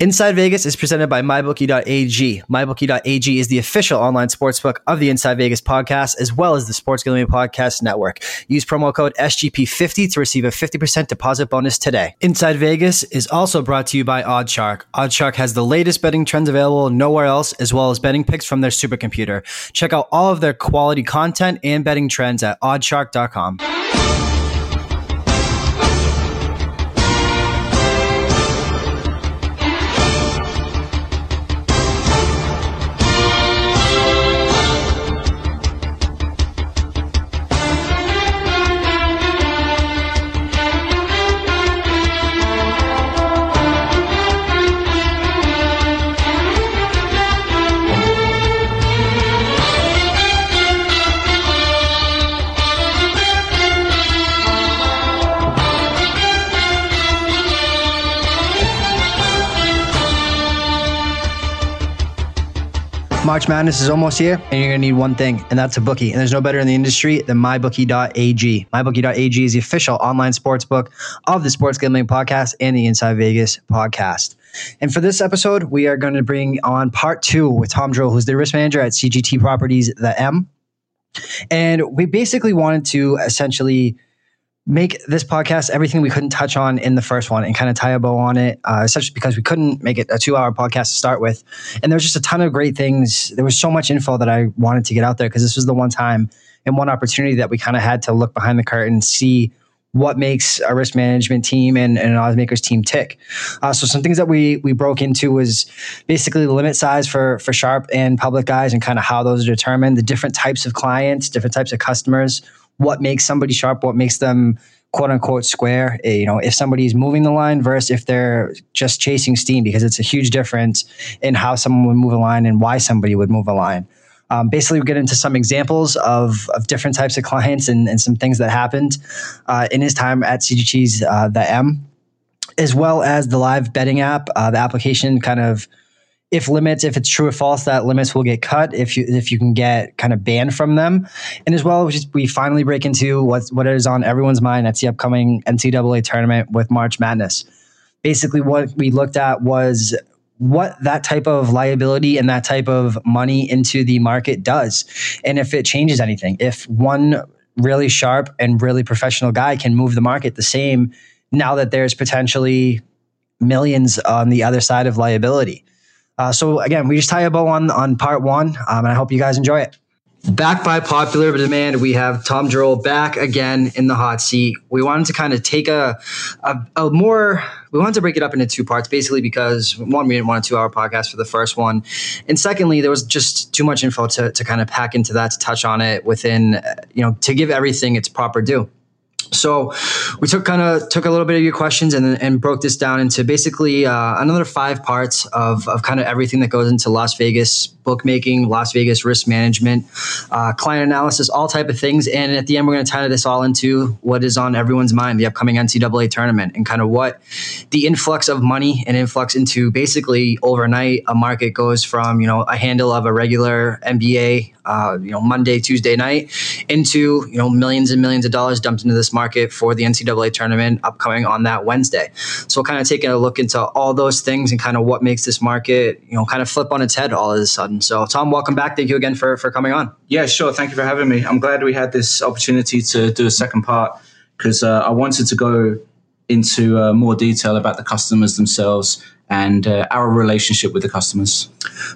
Inside Vegas is presented by MyBookie.ag. MyBookie.ag is the official online sportsbook of the Inside Vegas podcast, as well as the Sports Gambling Podcast Network. Use promo code SGP50 to receive a 50% deposit bonus today. Inside Vegas is also brought to you by OddsShark. OddsShark has the latest betting trends available nowhere else, as well as betting picks from their supercomputer. Check out all of their quality content and betting trends at oddshark.com. March Madness is almost here, and you're going to need one thing, and that's a bookie. And there's no better in the industry than mybookie.ag. Mybookie.ag is the official online sports book of the Sports Gambling Podcast and the Inside Vegas podcast. And for this episode, we are going to bring on part two with Tom Drewell, who's the risk manager at CGT Properties, the M. And we basically wanted to essentially make this podcast everything we couldn't touch on in the first one and kind of tie a bow on it, uh, especially because we couldn't make it a two hour podcast to start with. And there's just a ton of great things. There was so much info that I wanted to get out there because this was the one time and one opportunity that we kind of had to look behind the curtain, and see what makes a risk management team and, and an odds makers team tick. Uh, so some things that we we broke into was basically the limit size for for sharp and public guys and kind of how those are determined, the different types of clients, different types of customers, what makes somebody sharp, what makes them quote unquote square. Eh, you know, if somebody's moving the line versus if they're just chasing steam, because it's a huge difference in how someone would move a line and why somebody would move a line. Um, basically, we get into some examples of, of different types of clients and, and some things that happened uh, in his time at CGT's uh, the M, as well as the live betting app. Uh, the application kind of if limits, if it's true or false, that limits will get cut if you if you can get kind of banned from them, and as well, we, finally break into what what is on everyone's mind. That's the upcoming NCAA tournament with March Madness. Basically, what we looked at was what that type of liability and that type of money into the market does, and if it changes anything. If one really sharp and really professional guy can move the market the same now that there's potentially millions on the other side of liability. Uh, so again, we just tie a bow on on part one, um, and I hope you guys enjoy it. Back by popular demand, we have Tom Drewell back again in the hot seat. We wanted to kind of take a, a, a more, we wanted to break it up into two parts, basically because one, we didn't want a two hour podcast for the first one. And secondly, there was just too much info to, to kind of pack into that, to touch on it within, you know, to give everything its proper due. So we took kind of took a little bit of your questions and, and broke this down into basically uh, another five parts of, of kind of everything that goes into Las Vegas bookmaking, Las Vegas risk management, uh, client analysis, all type of things. And at the end, we're going to tie this all into what is on everyone's mind, the upcoming NCAA tournament, and kind of what the influx of money and influx into basically overnight a market goes from you know a handle of a regular NBA, uh, you know Monday, Tuesday night into you know millions and millions of dollars dumped into this market for the NCAA tournament upcoming on that Wednesday. So, kind of taking a look into all those things and kind of what makes this market you know kind of flip on its head all of a sudden. So, Tom, welcome back. Thank you again for, for coming on. Yeah, sure. Thank you for having me. I'm glad we had this opportunity to do a second part because uh, I wanted to go into uh, more detail about the customers themselves and uh, our relationship with the customers.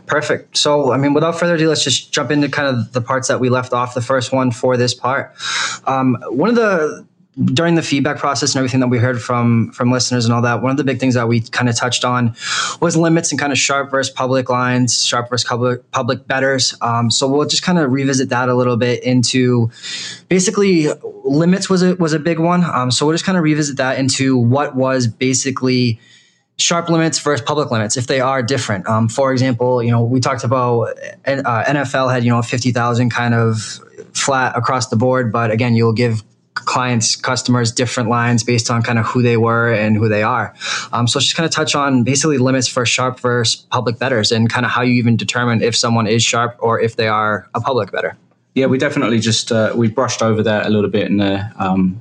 Perfect. So, I mean, without further ado, let's just jump into kind of the parts that we left off the first one for this part. Um, one of the during the feedback process and everything that we heard from from listeners and all that, one of the big things that we kind of touched on was limits and kind of sharp versus public lines, sharp versus public public betters. Um, so we'll just kind of revisit that a little bit into basically limits was a was a big one. Um, so we'll just kind of revisit that into what was basically sharp limits versus public limits if they are different. Um, for example, you know we talked about uh, NFL had you know fifty thousand kind of flat across the board, but again you'll give clients, customers, different lines based on kind of who they were and who they are. Um, so just kind of touch on basically limits for sharp versus public betters and kind of how you even determine if someone is sharp or if they are a public better. Yeah, we definitely just uh, we brushed over that a little bit in the um,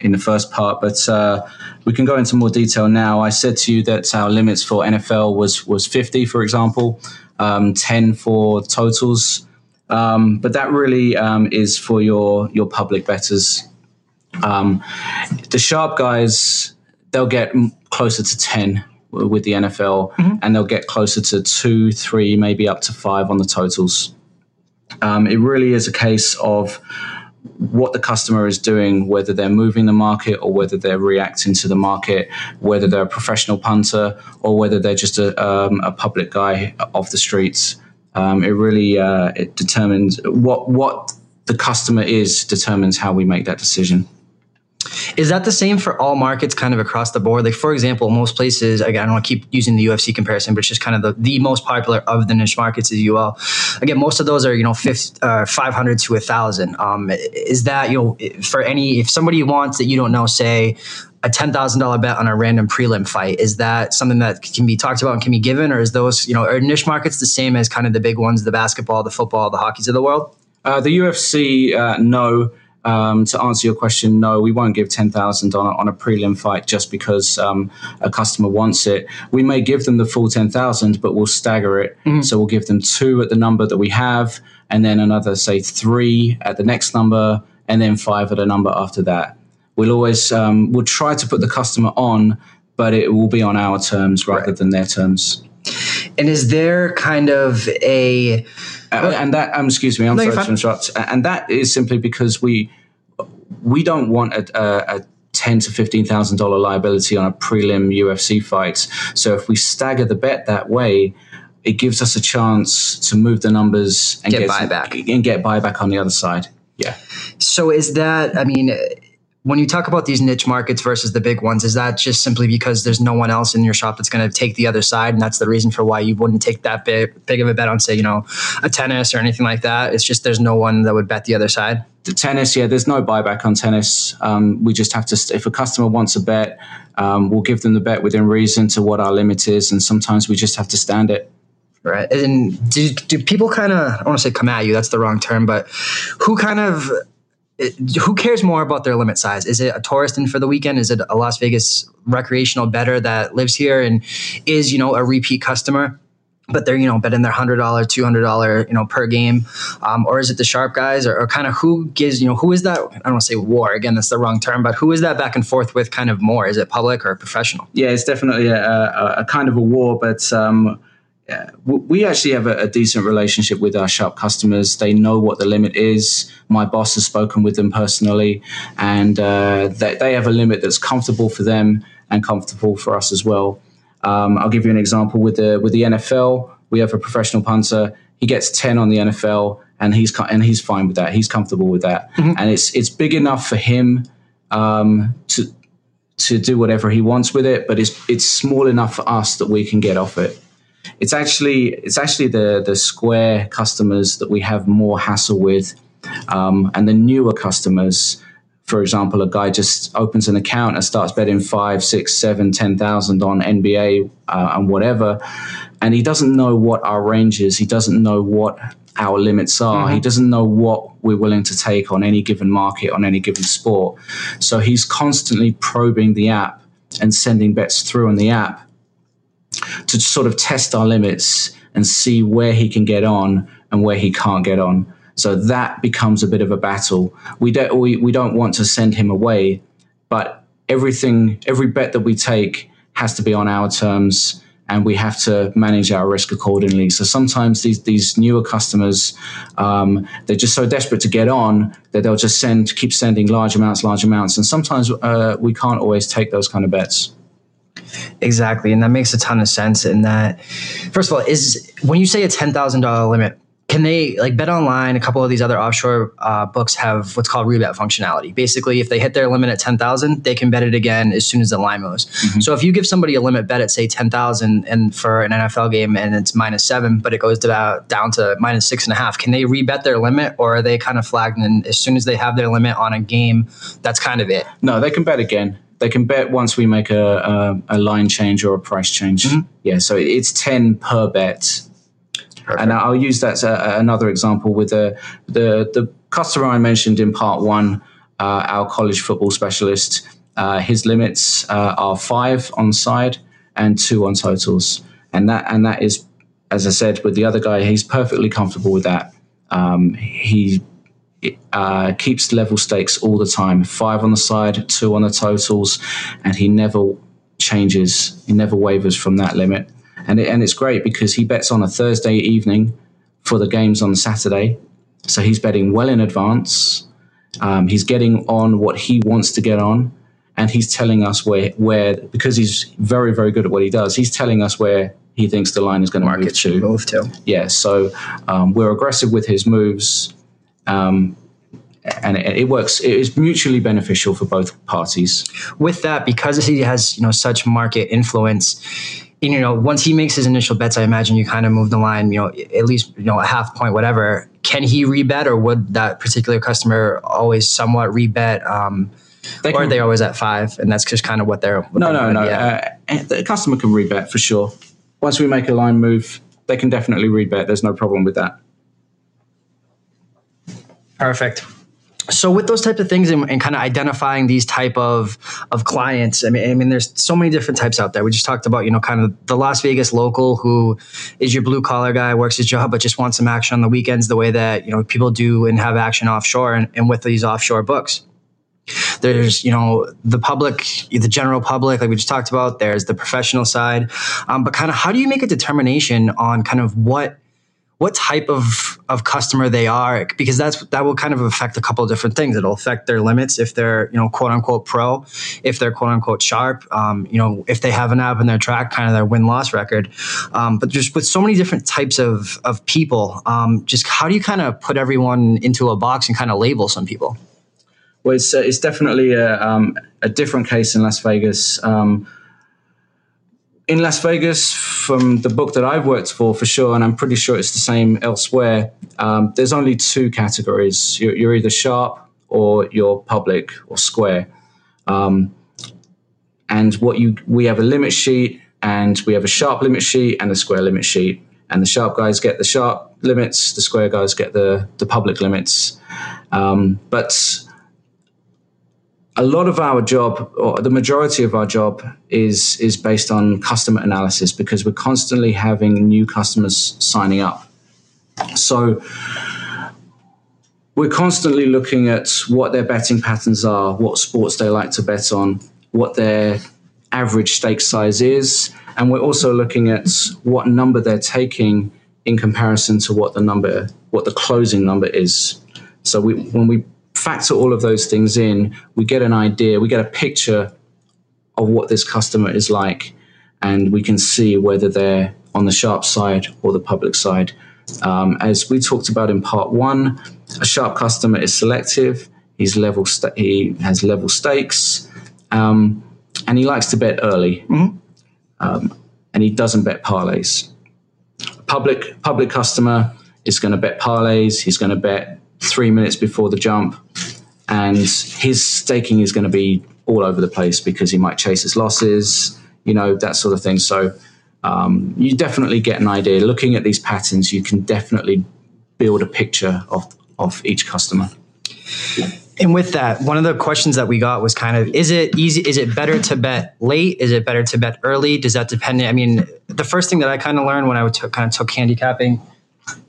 in the first part, but uh, we can go into more detail now. I said to you that our limits for NFL was was 50, for example, um, 10 for totals, um, but that really um, is for your your public betters. Um, the sharp guys they'll get closer to 10 with the NFL, mm-hmm. and they'll get closer to two, three, maybe up to five on the totals. Um, it really is a case of what the customer is doing, whether they're moving the market or whether they're reacting to the market, whether they're a professional punter or whether they're just a, um, a public guy off the streets. Um, it really uh, it determines what what the customer is determines how we make that decision. Is that the same for all markets kind of across the board? Like, for example, most places, again, I don't want to keep using the UFC comparison, but it's just kind of the, the most popular of the niche markets is UL. Again, most of those are, you know, 50, uh, 500 to 1,000. Um, is that, you know, for any, if somebody wants that you don't know, say, a ten thousand dollar bet on a random prelim fight is that something that can be talked about and can be given, or is those you know are niche markets the same as kind of the big ones, the basketball, the football, the hockeys of the world? Uh, the UFC, uh, no. Um, to answer your question, no, we won't give 10,000 on, on a prelim fight just because um, a customer wants it. We may give them the full 10,000, but we'll stagger it. Mm-hmm. So we'll give them two at the number that we have, and then another, say, three at the next number, and then five at a number after that. We'll always, um, we'll try to put the customer on, but it will be on our terms rather right. than their terms. And is there kind of a uh, and that um, excuse me, I'm no, sorry to interrupt. And that is simply because we we don't want a, a, a ten to fifteen thousand dollar liability on a prelim UFC fight. So if we stagger the bet that way, it gives us a chance to move the numbers and get, get buyback some, and get buyback on the other side. Yeah. So is that? I mean when you talk about these niche markets versus the big ones, is that just simply because there's no one else in your shop that's going to take the other side, and that's the reason for why you wouldn't take that big, big of a bet on, say, you know, a tennis or anything like that? It's just there's no one that would bet the other side. The tennis, yeah, there's no buyback on tennis. Um, we just have to. If a customer wants a bet, um, we'll give them the bet within reason to what our limit is, and sometimes we just have to stand it. Right. And do, do people kind of, I want to say come at you, that's the wrong term, but who kind of who cares more about their limit size? Is it a tourist in for the weekend? Is it a Las Vegas recreational better that lives here and is, you know, a repeat customer? But they're, you know, betting their hundred dollar, two hundred dollar, you know, per game, um, or is it the sharp guys, or, or kind of who gives, you know, who is that? I don't want to say war again, that's the wrong term, but who is that back and forth with kind of more? Is it public or professional? Yeah, it's definitely a, a, a kind of a war, but um, yeah, we actually have a, a, decent relationship with our sharp customers. They know what the limit is. My boss has spoken with them personally, and uh, they, they, have a limit that's comfortable for them and comfortable for us as well. Um, I'll give you an example with the with the NFL. We have a professional punter. He gets ten on the NFL, and he's and he's fine with that. He's comfortable with that, mm-hmm. and it's it's big enough for him um, to to do whatever he wants with it. But it's it's small enough for us that we can get off it it's actually it's actually the the square customers that we have more hassle with, um, and the newer customers. For example, a guy just opens an account and starts betting five, six, seven, ten thousand on NBA uh, and whatever, and he doesn't know what our range is. He doesn't know what our limits are. Mm-hmm. He doesn't know what we're willing to take on any given market, on any given sport. So he's constantly probing the app and sending bets through on the app to sort of test our limits and see where he can get on and where he can't get on. So that becomes a bit of a battle. We don't we, we don't want to send him away, but everything every bet that we take has to be on our terms and we have to manage our risk accordingly. So sometimes these these newer customers, um, they're just so desperate to get on that they'll just send keep sending large amounts, large amounts, and sometimes uh, we can't always take those kind of bets. Exactly. And that makes a ton of sense. In that, first of all, is when you say a $10,000 limit, can they like bet online a couple of these other offshore uh, books have what's called rebet functionality basically if they hit their limit at 10000 they can bet it again as soon as the line moves mm-hmm. so if you give somebody a limit bet at say 10000 and for an nfl game and it's minus seven but it goes to, down to minus six and a half can they rebet their limit or are they kind of flagged and as soon as they have their limit on a game that's kind of it no they can bet again they can bet once we make a, a, a line change or a price change. Mm-hmm. Yeah, so it's 10 per bet. Perfect. And I'll use that as a, another example with the, the, the customer I mentioned in part one. uh, our college football specialist, uh, his limits uh, are five on side and two on totals, and that and that is, as I said, with the other guy, he's perfectly comfortable with that. Um, he uh, keeps level stakes all the time. Five on the side, two on the totals, and he never changes. He never wavers from that limit. And it, and it's great because he bets on a Thursday evening for the games on Saturday, so he's betting well in advance. Um, he's getting on what he wants to get on, and he's telling us where where because he's very very good at what he does. He's telling us where he thinks the line is going to move to. Move to. Yeah, so um, we're aggressive with his moves, um, and it, it, works. It is mutually beneficial for both parties. With that, because he has you know such market influence, you know once he makes his initial bets, I imagine you kind of move the line, you know, at least you know a half point, whatever. Can he rebet, or would that particular customer always somewhat rebet? Um, they or can, are they always at five, and that's just kind of what they're. What no, they're no, no. Uh, the customer can rebet for sure once we make a line move, they can definitely rebet. There's no problem with that. Perfect. So with those types of things and, and, kind of identifying these type of of clients, I mean, I mean, there's so many different types out there. We just talked about, you know, kind of the Las Vegas local who is your blue collar guy, works his job, but just wants some action on the weekends, the way that you know people do and have action offshore and, and with these offshore books. There's, you know, the public, the general public, like we just talked about. There's the professional side, um, but kind of how do you make a determination on kind of what what type of of customer they are because that's that will kind of affect a couple of different things. It'll affect their limits if they're you know quote unquote pro if they're quote unquote sharp um, you know if they have an app in their track kind of their win-loss record. Um, but just with so many different types of of people um, just how do you kind of put everyone into a box and kind of label some people? Well, it's, uh, it's definitely a, um, a different case in Las Vegas. In Las Vegas, from the book that I've worked for, for sure, and I'm pretty sure it's the same elsewhere, um, there's only two categories. You're, you're, either sharp or you're public or square. Um, and what you we have a limit sheet, and we have a sharp limit sheet and a square limit sheet. And the sharp guys get the sharp limits, the square guys get the the public limits. Um, but a lot of our job, or the majority of our job, is is based on customer analysis because we're constantly having new customers signing up. So we're constantly looking at what their betting patterns are, what sports they like to bet on, what their average stake size is, and we're also looking at what number they're taking in comparison to what the number, what the closing number is. So we, when we factor all of those things in, we get an idea, we get a picture of what this customer is like, and we can see whether they're on the sharp side or the public side. Um, as we talked about in part one, a sharp customer is selective. He's level he has level stakes, um, and he likes to bet early. Mm-hmm. Um, and he doesn't bet parlays. Public public customer is going to bet parlays. He's going to bet three minutes before the jump, and his staking is going to be all over the place because he might chase his losses, you know, that sort of thing. So um, you definitely get an idea. Looking at these patterns, you can definitely build a picture of of each customer. And with that, one of the questions that we got was kind of is it easy is it better to bet late? Is it better to bet early? Does that depend? I mean, the first thing that I kind of learned when I took, kind of took handicapping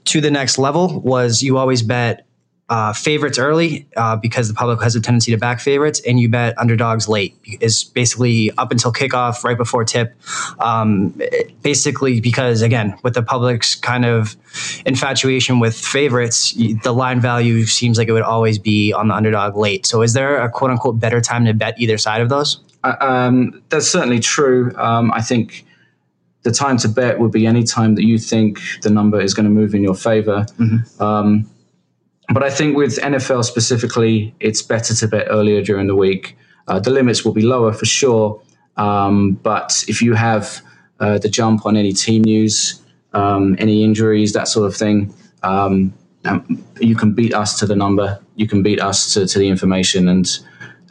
to the next level was you always bet uh, favorites early uh, because the public has a tendency to back favorites, and you bet underdogs late is basically up until kickoff, right before tip. Um, basically, because again, with the public's kind of infatuation with favorites, the line value seems like it would always be on the underdog late. So, is there a quote unquote better time to bet either side of those? Uh, um, that's certainly true. Um, I think the time to bet would be any time that you think the number is going to move in your favor. Mm-hmm. But I think with NFL specifically, it's better to bet earlier during the week. Uh, the limits will be lower for sure. Um, but if you have uh, the jump on any team news, um, any injuries, that sort of thing, um, um you can beat us to the number. You can beat us to, to the information, and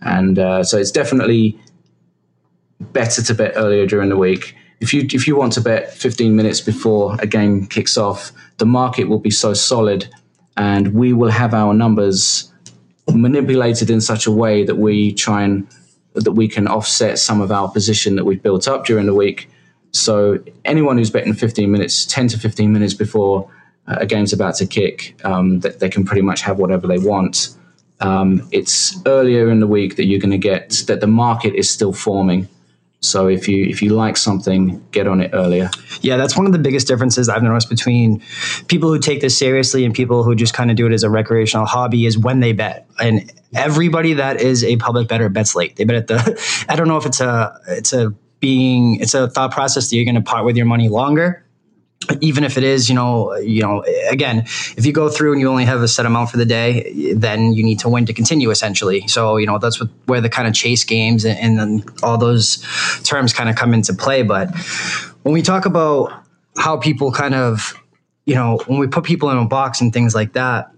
and uh, so it's definitely better to bet earlier during the week. If you if you want to bet 15 minutes before a game kicks off, the market will be so solid and we will have our numbers manipulated in such a way that we try and that we can offset some of our position that we've built up during the week. So anyone who's betting 15 minutes, 10 to 15 minutes before uh, a game's about to kick, um, that they can pretty much have whatever they want. Um, it's earlier in the week that you're going to get that the market is still forming. So if you if you like something, get on it earlier. Yeah, that's one of the biggest differences I've noticed between people who take this seriously and people who just kind of do it as a recreational hobby is when they bet. And everybody that is a public better bets late. They bet at the I don't know if it's a it's a being it's a thought process that you're going to part with your money longer even if it is, you know, you know, again, if you go through and you only have a set amount for the day, then you need to win to continue essentially. So, you know, that's what, where the kind of chase games and, and then all those terms kind of come into play. But when we talk about how people kind of, you know, when we put people in a box and things like that,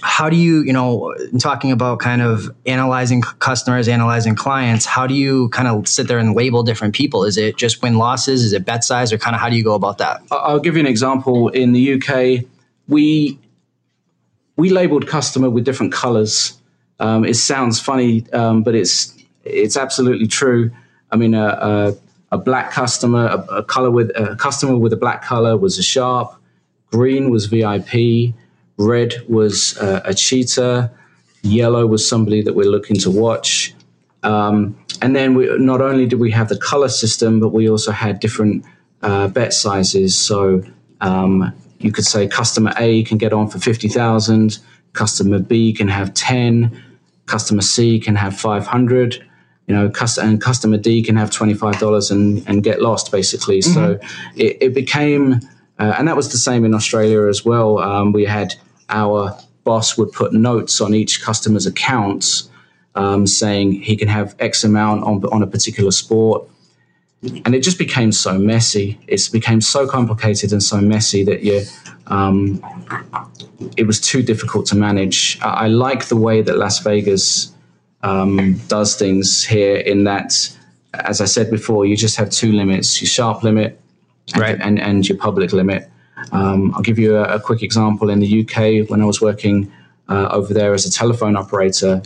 how do you you know talking about kind of analyzing customers analyzing clients how do you kind of sit there and label different people? Is it just win losses? Is it bet size? Or kind of how do you go about that? I'll give you an example. In the uk we we labeled customer with different colors. Um, it sounds funny um, but it's it's absolutely true. I mean a, a, a black customer a, a color with a customer with a black color was a sharp. Green was vip Red was uh, a cheater. Yellow was somebody that we're looking to watch. Um, and then we, not only did we have the color system, but we also had different uh, bet sizes. So um, you could say customer A can get on for 50,000, customer B can have 10, customer C can have 500 you know, and customer D can have twenty five dollars and and get lost basically. Mm-hmm. So it, it became uh, and that was the same in Australia as well. Um, we had our boss would put notes on each customer's accounts um, saying he can have X amount on, on a particular sport. And it just became so messy. It became so complicated and so messy that you, um, it was too difficult to manage. I, I, like the way that Las Vegas um, does things here in that, as I said before, you just have two limits your sharp limit and, right. and, and your public limit. Um, I'll give you a, a, quick example. In the UK, when I was working uh, over there as a telephone operator,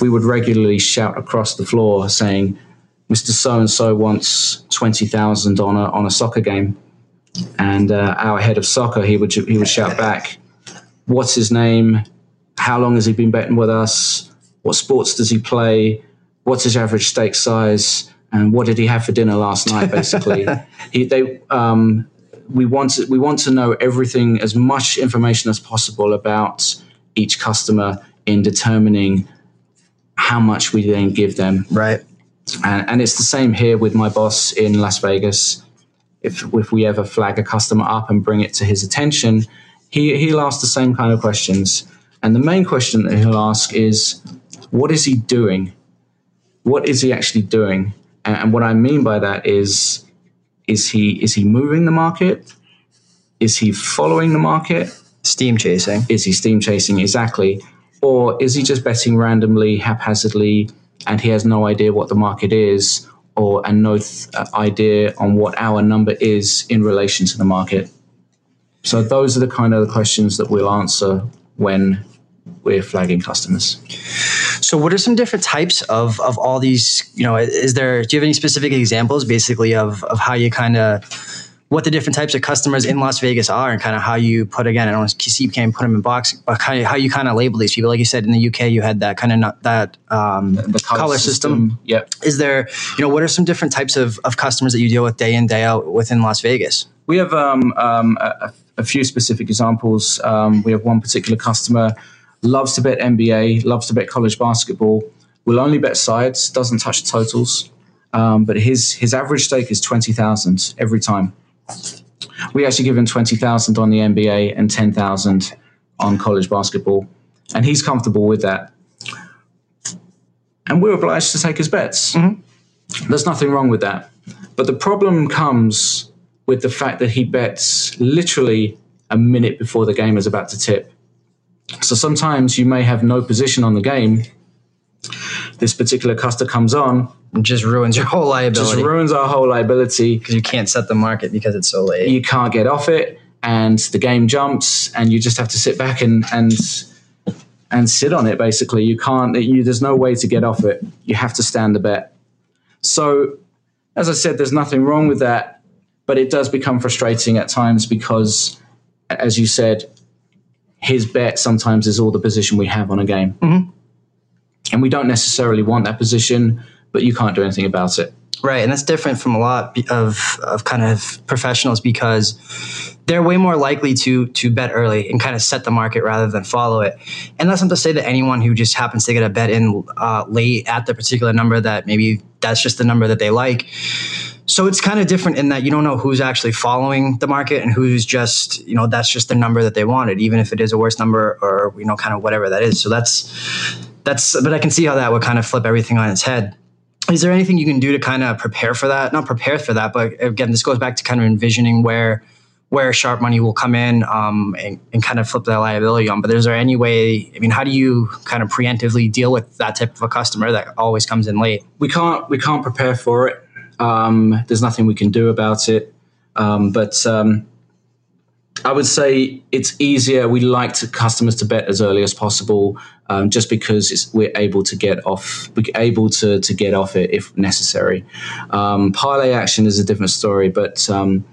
we would regularly shout across the floor saying, Mr. So and so wants 20,000 on a, on a soccer game. And uh, our head of soccer, he would, he would shout back, What's his name? How long has he been betting with us? What sports does he play? What's his average stake size? and what did he have for dinner last night? Basically, he, they um, we want to, we want to know everything, as much information as possible about each customer in determining how much we then give them. Right. And, and it's the same here with my boss in Las Vegas. If if we ever flag a customer up and bring it to his attention, he he'll ask the same kind of questions. And the main question that he'll ask is, what is he doing? What is he actually doing? And, and what I mean by that is, is he is he moving the market? Is he following the market? Steam chasing. Is he steam chasing exactly? Or is he just betting randomly, haphazardly, and he has no idea what the market is, or and no th- uh, idea on what our number is in relation to the market? So those are the kind of questions that we'll answer when we're flagging customers. So, what are some different types of of all these? You know, is there? Do you have any specific examples, basically, of of how you kind of what the different types of customers in Las Vegas are, and kind of how you put again? I don't keep can't put them in box, but kind of how you kind of label these people. Like you said, in the UK, you had that kind of not that um, the, the color, color system. system. Yep. Is there? You know, what are some different types of of customers that you deal with day in day out within Las Vegas? We have um, um, a, a, few specific examples. Um, we have one particular customer loves to bet NBA, loves to bet college basketball, will only bet sides, doesn't touch totals. Um, but his his average stake is twenty thousand every time. We actually give him twenty thousand on the NBA and ten thousand on college basketball, and he's comfortable with that. And we're obliged to take his bets. Mm-hmm. There's nothing wrong with that. But the problem comes with the fact that he bets literally a minute before the game is about to tip. So sometimes you may have no position on the game. This particular customer comes on. It just ruins your whole liability. Just ruins our whole liability. Because you can't set the market because it's so late. You can't get off it and the game jumps and you just have to sit back and, and and sit on it. Basically, you can't. You, there's no way to get off it. You have to stand the bet. So, as I said, there's nothing wrong with that, but it does become frustrating at times because, as you said, his bet sometimes is all the position we have on a game, Mm-hmm. and we don't necessarily want that position, but you can't do anything about it. Right, and that's different from a lot of of kind of professionals because they're way more likely to to bet early and kind of set the market rather than follow it. And that's not to say that anyone who just happens to get a bet in uh, late at the particular number that maybe that's just the number that they like. So it's kind of different in that you don't know who's actually following the market and who's just you know that's just the number that they wanted, even if it is a worse number or you know kind of whatever that is. So that's that's but I can see how that would kind of flip everything on its head is there anything you can do to kind of prepare for that not prepare for that but again this goes back to kind of envisioning where where sharp money will come in um, and, and kind of flip that liability on but is there any way i mean how do you kind of preemptively deal with that type of a customer that always comes in late we can't we can't prepare for it. Um, there's nothing we can do about it. Um, but um, I would say it's easier. We like to, customers to bet as early as possible, um, just because we're able to get off, we're able to to get off it if necessary. Um, parlay action is a different story, but um,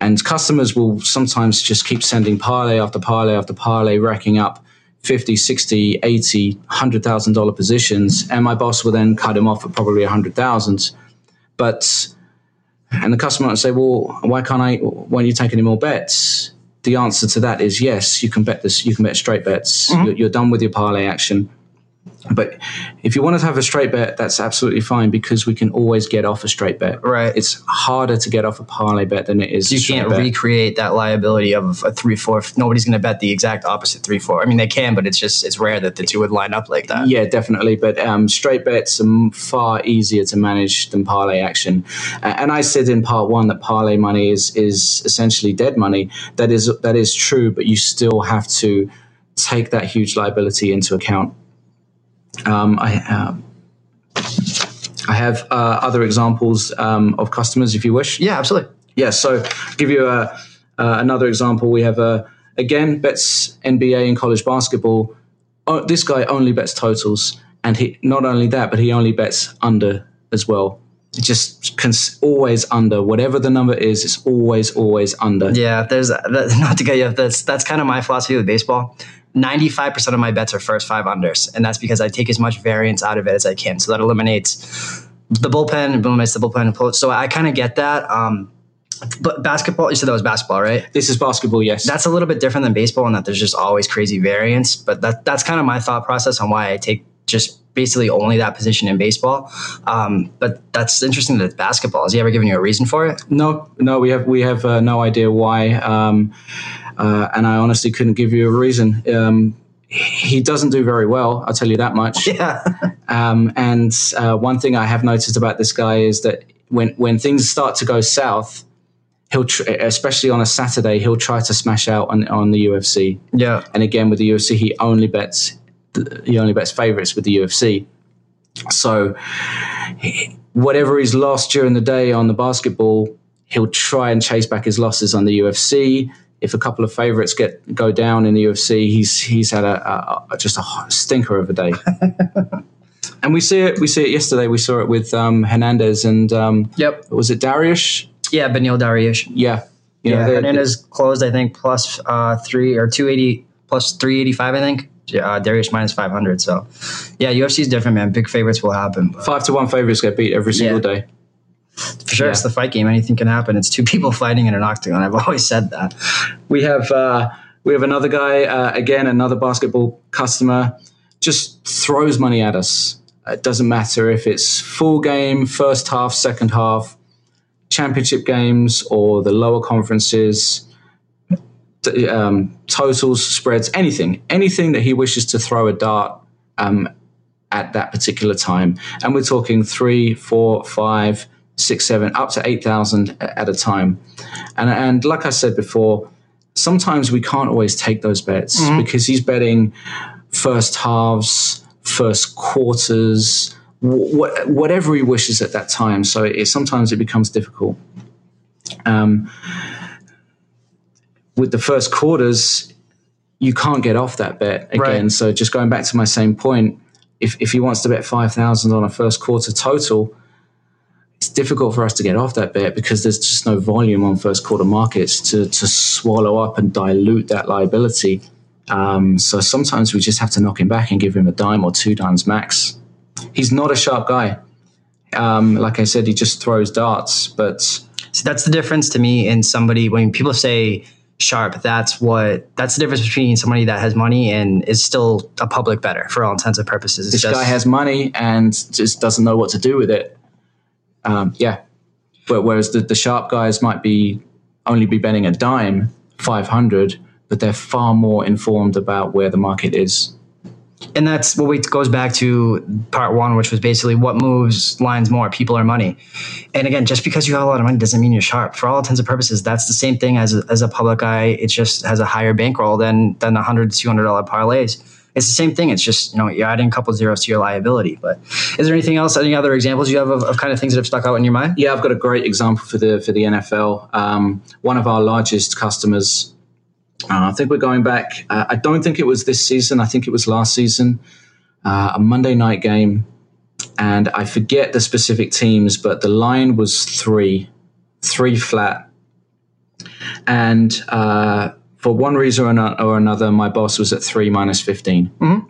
and customers will sometimes just keep sending parlay after parlay after parlay, racking up 50, 60, 80, $100,000 positions. And my boss will then cut him off at probably 100,000. But, and the customer might say, well, why can't I, why don't you take any more bets? The answer to that is yes, you can bet this, you can bet straight bets. Mm-hmm. You're, you're done with your parlay action. But if you want to have a straight bet, that's absolutely fine because we can always get off a straight bet. Right. It's harder to get off a parlay bet than it is. you can't bet. recreate that liability of a three four nobody's going to bet the exact opposite three four i mean they can but it's just it's rare that the two would line up like that Yeah, definitely. But um, straight bets are far easier to manage than parlay action. And I said in part one that parlay money is is essentially dead money. That is that is true, but you still have to take that huge liability into account. Um, I um, I have uh, other examples um, of customers, if you wish. yeah absolutely Yeah, so give you a, uh, another example. We have a again bets NBA and college basketball. Oh, this guy only bets totals, and he not only that, but he only bets under as well. It just cons- always under whatever the number is. It's always always under. Yeah, there's that, not to get you. That's that's kind of my philosophy with baseball. Ninety-five percent of my bets are first five unders, and that's because I take as much variance out of it as I can. So that eliminates the bullpen, eliminates the bullpen. So I kind of get that. Um, but basketball, you said that was basketball, right? This is basketball, yes. That's a little bit different than baseball in that there's just always crazy variance. But that that's kind of my thought process on why I take just basically only that position in baseball. Um, but that's interesting that it's basketball. Has he ever given you a reason for it? no, no, we have we have uh, no idea why, um, uh, and I honestly couldn't give you a reason. Um, he doesn't do very well. I'll tell you that much. Yeah. Um, and uh, one thing I have noticed about this guy is that when when things start to go south, he'll tr- especially on a Saturday he'll try to smash out on on the UFC. yeah. And again with the UFC, he only bets he only bets favorites with the UFC. So he- whatever he's lost during the day on the basketball, he'll try and chase back his losses on the UFC. If a couple of favorites get go down in the UFC, he's he's had a, a, just a hot stinker of a day. and we see it. We see it yesterday. We saw it with um, Hernandez and um, Yep. was it Darius? Yeah, Beneil Dariush. Yeah, You know, Yeah, they're- Hernandez closed, I think, plus uh, three or two eighty plus three eighty five. I think. Uh, Darius minus five hundred. So, yeah, UFC is different, man. Big favorites will happen. But five to one favorites get beat every single Yeah. day. For sure, it's the fight game. Anything can happen. It's two people fighting in an octagon. I've always said that. We have uh, we have another guy uh, again, another basketball customer, just throws money at us. It doesn't matter if it's full game, first half, second half, championship games, or the lower conferences. Um, totals, spreads, anything, anything that he wishes to throw a dart um, at that particular time, and we're talking three, four, five, six, seven, up to eight thousand at a time. And and like I said before, sometimes we can't always take those bets because he's betting first halves, first quarters, wh- whatever he wishes at that time. So it, sometimes it becomes difficult. Um, with the first quarters, you can't get off that bet again. Right. So just going back to my same point, if if he wants to bet five thousand on a first quarter total, difficult for us to get off that bet because there's just no volume on first quarter markets to to swallow up and dilute that liability. Um, so sometimes we just have to knock him back and give him a dime or two dimes max. He's not a sharp guy. Um, like I said, he just throws darts, but See, that's the difference to me in somebody when people say sharp. That's what that's the difference between somebody that has money and is still a public better for all intents and purposes. It's this just, guy has money and just doesn't know what to do with it. Um, yeah, but whereas the, the sharp guys might be only be betting a dime, five hundred, but they're far more informed about where the market is. and that's what we goes back to part one, which was basically what moves lines more, people or money. And again, just because you have a lot of money doesn't mean you're sharp. For all intents and purposes, that's the same thing as a, as a public guy. It just has a higher bankroll than than the hundred, two hundred dollar parlays. It's the same thing. It's just you know you're adding a couple zeros to your liability. But is there anything else? Any other examples you have of, of kind of things that have stuck out in your mind? Yeah, I've got a great example for the for the NFL. Um, one of our largest customers. Uh, I think we're going back. Uh, I don't think it was this season. I think it was last season. Uh, a Monday night game, and I forget the specific teams, but the line was three, three flat. And uh, for one reason or another, my boss was at three minus 15. Mm-hmm.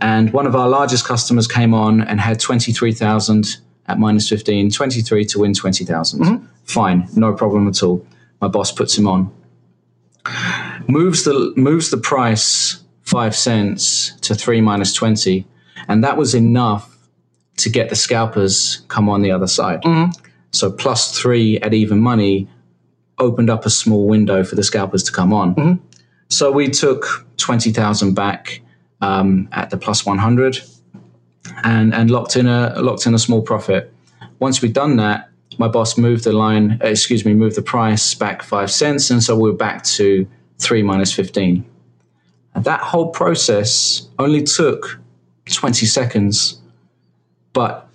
And one of our largest customers came on and had 23,000 at minus 15, 23 to win 20,000. Mm-hmm. Fine, no problem at all. My boss puts him on. Moves the moves the price 5 cents to 3 minus 20, and that was enough to get the scalpers come on the other side. Mm-hmm. So plus 3 at even money opened up a small window for the scalpers to come on. So we took 20,000 back um, at the plus 100 and, and locked in a locked in a small profit. Once we'd done that, my boss moved the line, uh, excuse me, moved the price back five cents, and so we were back to three minus 15. And that whole process only took 20 seconds, but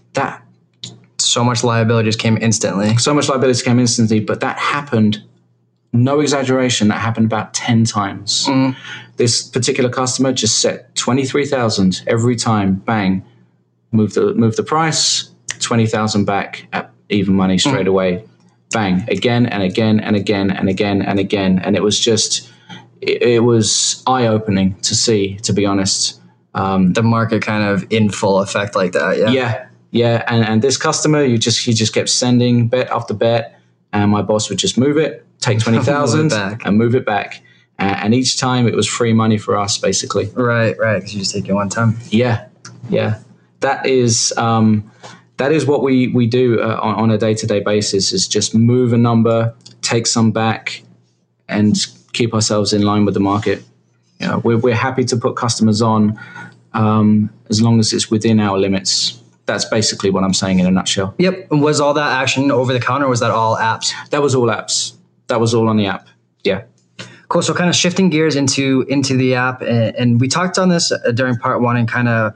So much liability just came instantly. so much liability came instantly, but that happened, no exaggeration, that happened about 10 times. This particular customer just set 23,000 every time, bang, move the, move the price, 20,000 back at even money straight away, bang, again and again and again and again and again. And it was just, it, it was eye opening to see, to be honest. Um, The market kind of in full effect like that. Yeah. yeah, yeah. And and this customer, you just he just kept sending bet after bet, and my boss would just move it, take twenty thousand, and move it back. Uh, and each time it was free money for us, basically. Right. Right. Because you just take it one time. Yeah, yeah. That is um, that is what we we do uh, on, on a day to day basis. Is just move a number, take some back, and keep ourselves in line with the market. You know, we're we're happy to put customers on um, as long as it's within our limits. That's basically what I'm saying in a nutshell. Yep. And was all that action over the counter? or Was that all apps? That was all apps. That was all on the app. Yeah. Cool. So kind of shifting gears into into the app, and, and we talked on this uh, during part one, and kind of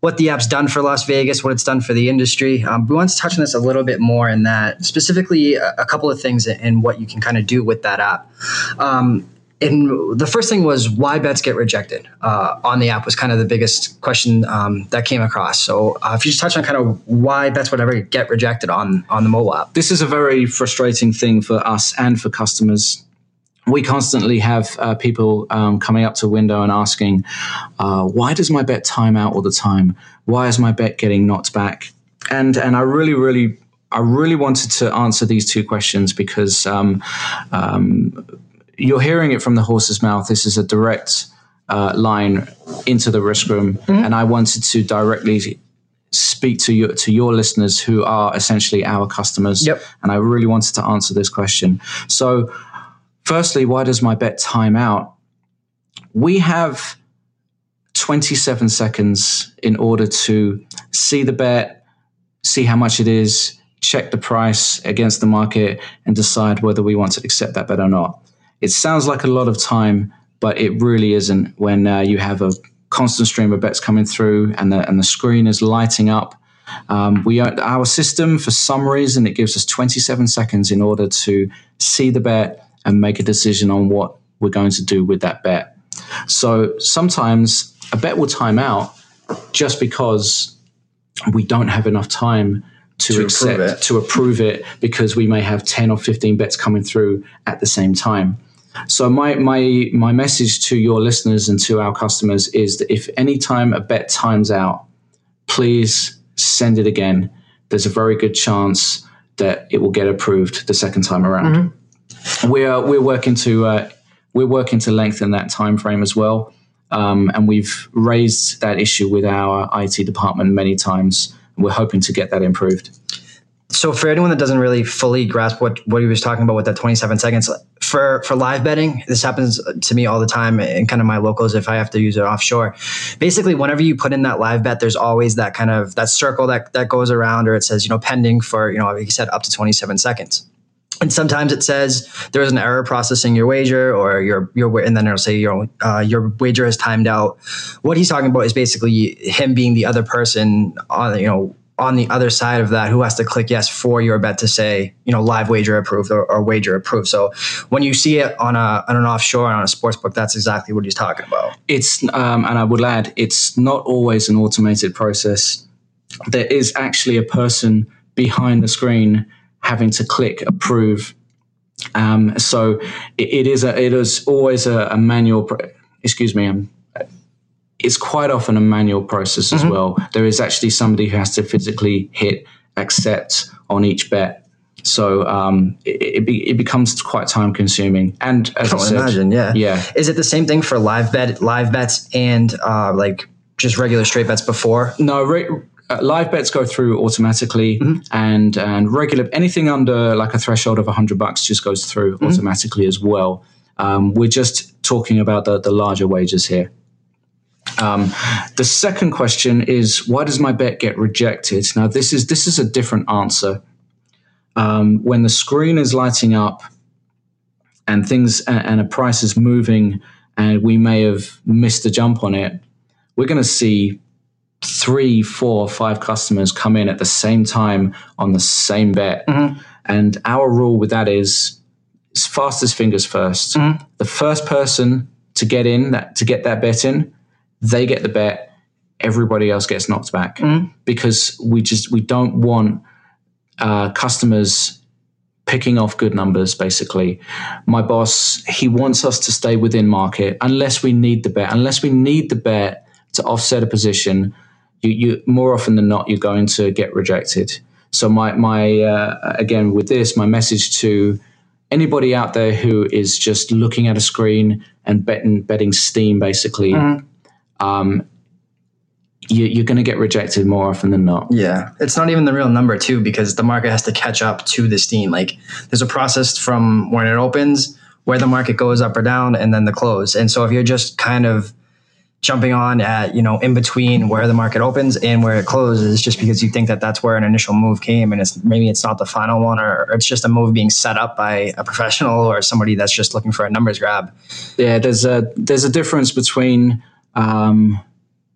what the app's done for Las Vegas, what it's done for the industry. Um, we want to touch on this a little bit more in that specifically a, a couple of things and what you can kind of do with that app. Um, and the first thing was why bets get rejected uh, on the app was kind of the biggest question um, that came across. So uh, if you just touch on kind of why bets would ever get rejected on on the mobile app. This is a very frustrating thing for us and for customers. We constantly have uh, people um, coming up to window and asking, uh, "Why does my bet time out all the time? Why is my bet getting knocked back?" And and I really, really, I really wanted to answer these two questions because um, um, you're hearing it from the horse's mouth. This is a direct uh, line into the risk room, and I wanted to directly speak to your to your listeners who are essentially our customers. Yep. And I really wanted to answer this question. So, firstly, why does my bet time out? We have 27 seconds in order to see the bet, see how much it is, check the price against the market, and decide whether we want to accept that bet or not. It sounds like a lot of time, but it really isn't when uh, you have a constant stream of bets coming through and the, and the screen is lighting up. Um, we our system, for some reason, it gives us 27 seconds in order to see the bet and make a decision on what we're going to do with that bet. So sometimes a bet will time out just because we don't have enough time to, To accept approve to approve it because we may have 10 or 15 bets coming through at the same time. So my my my message to your listeners and to our customers is that if any time a bet times out, please send it again. There's a very good chance that it will get approved the second time around. We're we're working to uh, we're working to lengthen that time frame as well, um, and we've raised that issue with our IT department many times. We're hoping to get that improved. So for anyone that doesn't really fully grasp what, what he was talking about with that 27 seconds for for live betting this happens to me all the time in kind of my locals if i have to use it offshore basically whenever you put in that live bet there's always that kind of that circle that that goes around or it says you know pending for you know like you said up to 27 seconds and sometimes it says there was an error processing your wager, or your your and then it'll say your uh, your wager has timed out. What he's talking about is basically him being the other person on you know on the other side of that who has to click yes for your bet to say you know live wager approved or, or wager approved. So when you see it on a on an offshore on a sports book, that's exactly what he's talking about. It's um, and I would add, it's not always an automated process. There is actually a person behind the screen having to click approve. Um, so it, it is a, it is always a, a manual. Pro- excuse me. Um, it's quite often a manual process as well. There is actually somebody who has to physically hit accept on each bet. So um, it, it, be, it becomes quite time consuming. And as I, said, imagine, yeah. yeah, Is it the same thing for live bet live bets and uh, like just regular straight bets before? No, re- uh, live bets go through automatically, and and regular anything under like a threshold of hundred bucks just goes through automatically as well. Um, we're just talking about the the larger wagers here. Um, the second question is why does my bet get rejected? Now this is this is a different answer. Um, when the screen is lighting up and things and, a price is moving, and we may have missed a jump on it, we're going to see three, four, five customers come in at the same time on the same bet. And our rule with that is as fast as fingers 1st The first person to get in that to get that bet in, they get the bet. Everybody else gets knocked back because we just we don't want uh, customers picking off good numbers. Basically, my boss he wants us to stay within market unless we need the bet. Unless we need the bet to offset a position, you, you more often than not you're going to get rejected. So my my uh, again with this my message to anybody out there who is just looking at a screen and betting betting steam basically. Um, you, you're going to get rejected more often than not. Yeah, it's not even the real number too, because the market has to catch up to the steam. Like there's a process from when it opens, where the market goes up or down, and then the close. And so if you're just kind of jumping on at you know in between where the market opens and where it closes, just because you think that that's where an initial move came, and it's maybe it's not the final one, or, or it's just a move being set up by a professional or somebody that's just looking for a numbers grab. Yeah, there's a there's a difference between um,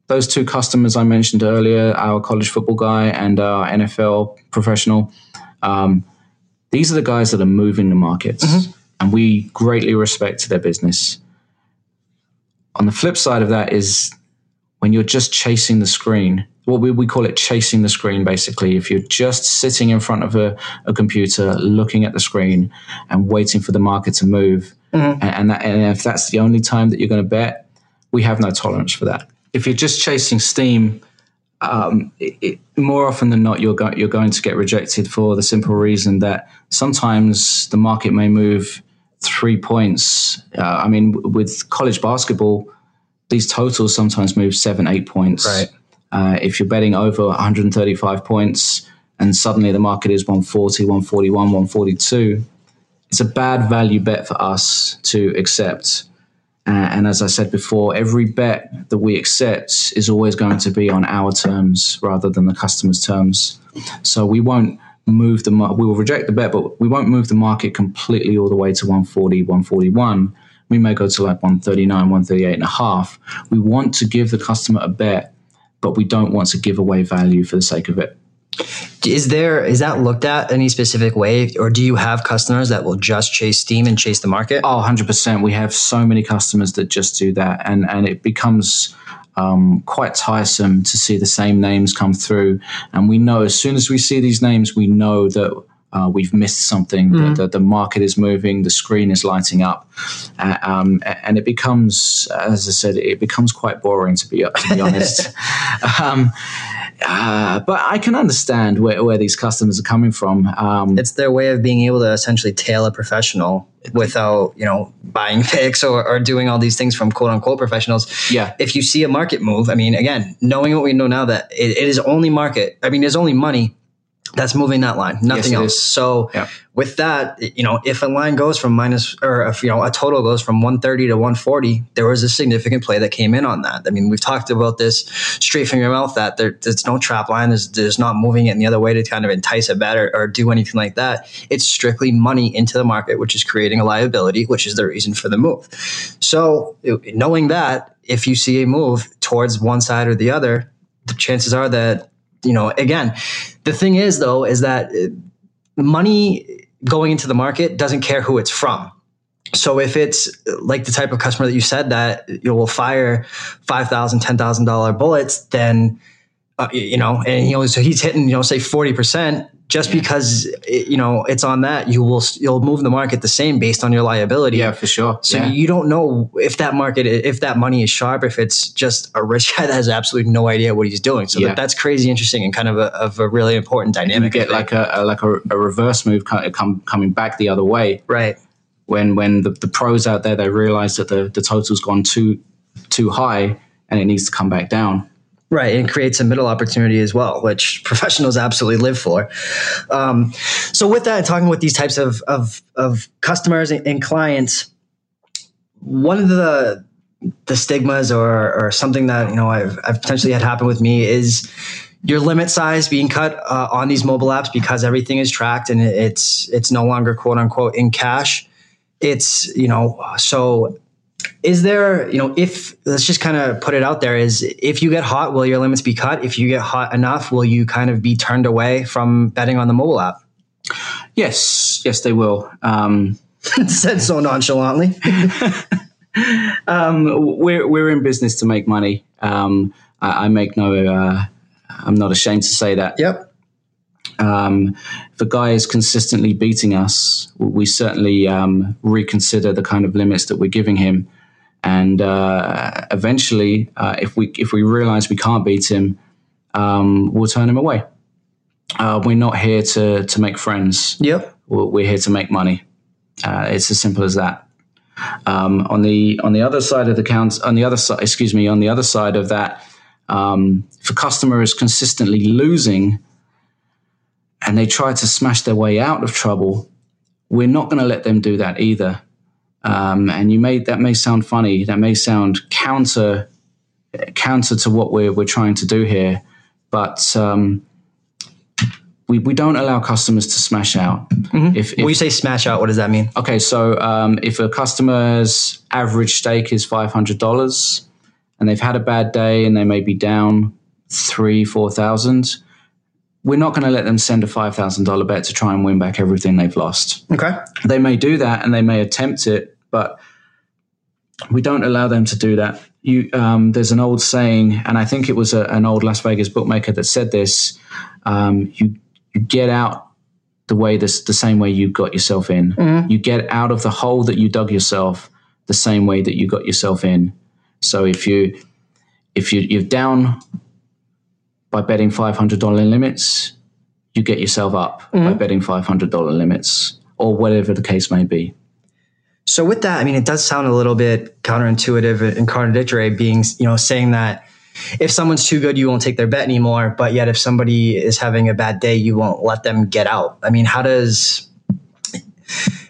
those two customers I mentioned earlier, our college football guy and our NFL professional. Um, these are the guys that are moving the markets, and we greatly respect their business. On the flip side of that is when you're just chasing the screen. What we, we call it chasing the screen, basically. If you're just sitting in front of a, a computer, looking at the screen and waiting for the market to move, and, and, that, and if that's the only time that you're going to bet, we have no tolerance for that. If you're just chasing steam, um, it, it, more often than not, you're, go- you're going to get rejected for the simple reason that sometimes the market may move three points. Uh, I mean, w- with college basketball, these totals sometimes move seven, eight points. Right. Uh, if you're betting over 135 points and suddenly the market is 140, 141, 142, it's a bad value bet for us to accept. Uh, and as I said before, every bet that we accept is always going to be on our terms rather than the customer's terms. So we won't move the mar- we will reject the bet, but we won't move the market completely all the way to 140, 141. We may go to like 139, 138 and a half. We want to give the customer a bet, but we don't want to give away value for the sake of it. Is there is that looked at any specific way, or do you have customers that will just chase steam and chase the market? Oh, 100%. We have so many customers that just do that. And, and it becomes um, quite tiresome to see the same names come through. And we know as soon as we see these names, we know that uh, we've missed something. Mm. The, the, the, market is moving, the screen is lighting up, uh, um, and it becomes, as I said, it becomes quite boring to be to be honest. um, uh, but I can understand where, where these customers are coming from. Um, it's their way of being able to essentially tail a professional without, you know, buying picks or, or doing all these things from quote unquote professionals. Yeah. If you see a market move, I mean, again, knowing what we know now that it, it is only market, I mean, there's only money that's moving that line, nothing yes, else. So yeah. with that, you know, if a line goes from minus or if you know a total goes from 130 to 140, there was a significant play that came in on that. I mean, we've talked about this straight from your mouth that there, there's no trap line. There's, there's not moving it in the other way to kind of entice a bet or, or do anything like that. It's strictly money into the market, which is creating a liability, which is the reason for the move. So knowing that, if you see a move towards one side or the other, the chances are that you know, again, the thing is though, is that uh, money going into the market doesn't care who it's from. So if it's like the type of customer that you said that you will fire five thousand, ten thousand dollar bullets, then uh, you know, and you know, so he's hitting you know, say forty percent just because it, you know it's on that you will you'll move the market the same based on your liability. Yeah for sure. So yeah. you don't know if that market if that money is sharp if it's just a rich guy that has absolutely no idea what he's doing. So yeah. that, that's crazy interesting and kind of a, of a really important dynamic you get like a, a, like a, a, reverse move come, coming back the other way right. when when the, the pros out there they realize that the the total's gone too too high and it needs to come back down Right, and creates a middle opportunity as well, which professionals absolutely live for. Um, so, with that, talking with these types of of, of customers and, clients, one of the the stigmas or or something that you know I've, I've potentially had happen with me is your limit size being cut uh, on these mobile apps because everything is tracked and it's it's no longer quote unquote in cash. It's you know so is there you know if let's just kind of put it out there is if you get hot will your limits be cut? If you get hot enough will you kind of be turned away from betting on the mobile app? Yes. Yes they will. Um, said so nonchalantly. Um, we're, we're in business to make money. Um, I, I, make no uh, i'm not ashamed to say that. Yep. Um, if a guy is consistently beating us, we certainly um, reconsider the kind of limits that we're giving him. And uh, eventually, uh, if we if we realize we can't beat him, um, we'll turn him away. Uh, we're not here to to make friends. Yep, we're, here to make money. Uh, it's as simple as that. Um, on the on the other side of the count, on the other side, excuse me, on the other side of that, um, if a customer is consistently losing, and they try to smash their way out of trouble, we're not going to let them do that either. Um, and you may that may sound funny, that may sound counter counter to what we're we're trying to do here, but um, we we don't allow customers to smash out. Mm-hmm. If, if, when you say smash out, what does that mean? Okay, so um, if a customer's average stake is five hundred dollars, and they've had a bad day and they may be down three four thousand, we're not going to let them send a $5,000 bet to try and win back everything they've lost. Okay. They may do that and they may attempt it, but we don't allow them to do that. You, um, there's an old saying, and I think it was a, an old Las Vegas bookmaker that said this: um, you, you, get out the way this, the same way you got yourself in. Mm-hmm. You get out of the hole that you dug yourself the same way that you got yourself in. So if you if you, you're down by betting five hundred dollar limits, you get yourself up mm-hmm. by betting five hundred dollar limits, or whatever the case may be. So with that, I mean, it does sound a little bit counterintuitive and contradictory, being you know saying that if someone's too good, you won't take their bet anymore, but yet if somebody is having a bad day, you won't let them get out. I mean, how does?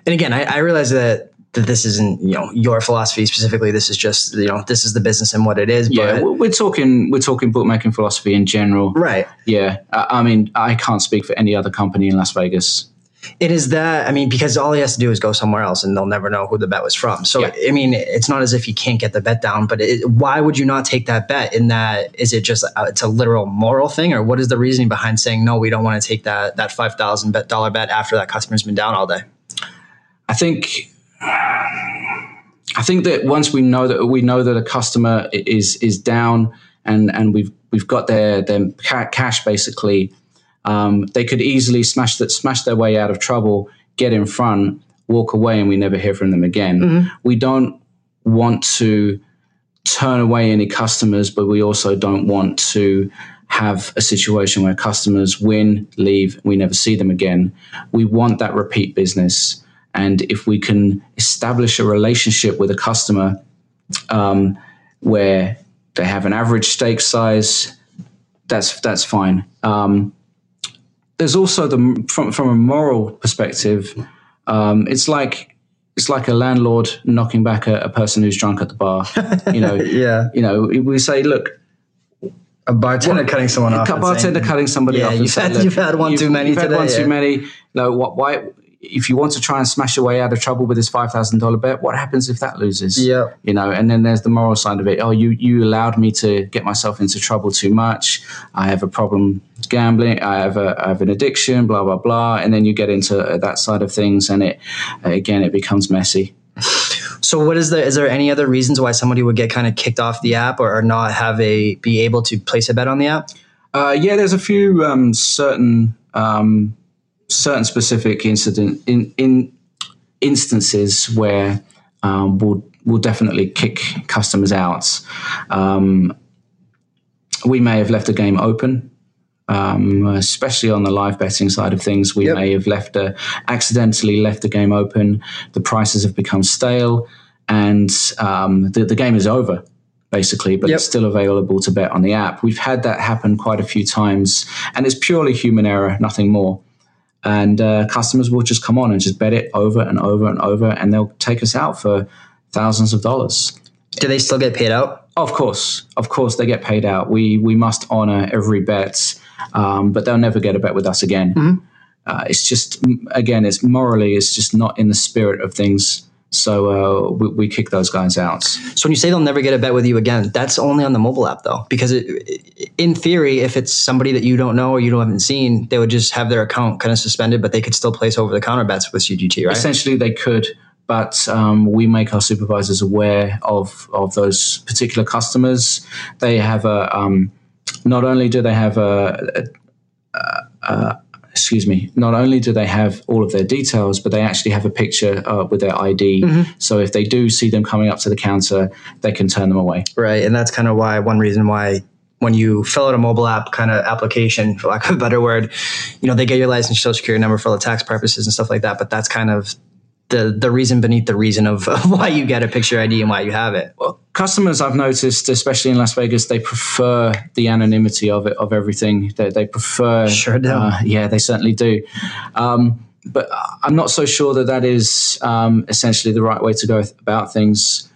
And again, I, I realize that that this isn't you know your philosophy specifically. This is just you know this is the business and what it is. Yeah, but, we're talking we're talking bookmaking philosophy in general, right? Yeah, I, I mean I can't speak for any other company in Las Vegas It is that I mean, because all he has to do is go somewhere else, and they'll never know who the bet was from. So Yeah. I mean, it's not as if he can't get the bet down. But it, why would you not take that bet? In that, is it just a, it's a literal moral thing, or what is the reasoning behind saying no? We don't want to take that that five thousand bet dollar bet after that customer's been down all day. I think I think that once we know that we know that a customer is is down and and we've we've got their their cash basically, um, they could easily smash that smash their way out of trouble, get in front, walk away, and we never hear from them again. We don't want to turn away any customers, but we also don't want to have a situation where customers win, leave, we never see them again. We want that repeat business. And if we can establish a relationship with a customer um, where they have an average stake size, that's that's fine. Um, there's also the from from a moral perspective, um, it's like it's like a landlord knocking back a, a person who's drunk at the bar. You know, Yeah, you know, we say, look, a bartender cutting someone off. a bartender saying- cutting somebody Yeah, off. you've had- "Look, you've had one too many You've had one yeah." too many. No, what? Why? If you want to try and smash your way out of trouble with this five thousand dollar bet, what happens if that loses? Yeah. you know. And then there's the moral side of it. Oh, you you allowed me to get myself into trouble too much. I have a problem gambling. I have a I have an addiction. Blah blah blah. And then you get into uh, that side of things, and it again it becomes messy. So, what is the? Is there any other reasons why somebody would get kind of kicked off the app or, or not have a be able to place a bet on the app? Uh, yeah, there's a few um, certain um, certain specific incident in, in instances where um, we'll we'll definitely kick customers out. Um, we may have left a game open. Um, especially on the live betting side of things, we Yep. may have left a accidentally left the game open. The prices have become stale, and um, the, the game is over basically, but Yep. it's still available to bet on the app. We've had that happen quite a few times, and it's purely human error, nothing more. And uh, customers will just come on and just bet it over and over and over, and they'll take us out for thousands of dollars. Do they still get paid out? Of course, of course, they get paid out. We we must honor every bet, um, but they'll never get a bet with us again. Uh, it's just again, it's morally, it's just not in the spirit of things. So uh, we, we kick those guys out. So when you say they'll never get a bet with you again, that's only on the mobile app though, because it, in theory, if it's somebody that you don't know or you don't haven't seen, they would just have their account kind of suspended, but they could still place over the counter bets with CGT, right? Essentially, they could, but um, we make our supervisors aware of of those particular customers. They have a um, not only do they have a, a, a, a excuse me, not only do they have all of their details, but they actually have a picture uh, with their ID. So if they do see them coming up to the counter, they can turn them away. Right. And that's kind of why one reason why when you fill out a mobile app kind of application, for lack of a better word, you know, they get your license, social security number for all the tax purposes and stuff like that. But that's kind of the the reason beneath the reason of, why you get a picture ID and why you have it. Well, customers I've noticed, especially in Las Vegas, they prefer the anonymity of it of everything. They, they prefer, Sure do. Uh, yeah, they certainly do. Um, but I'm not so sure that that is um, essentially the right way to go about things.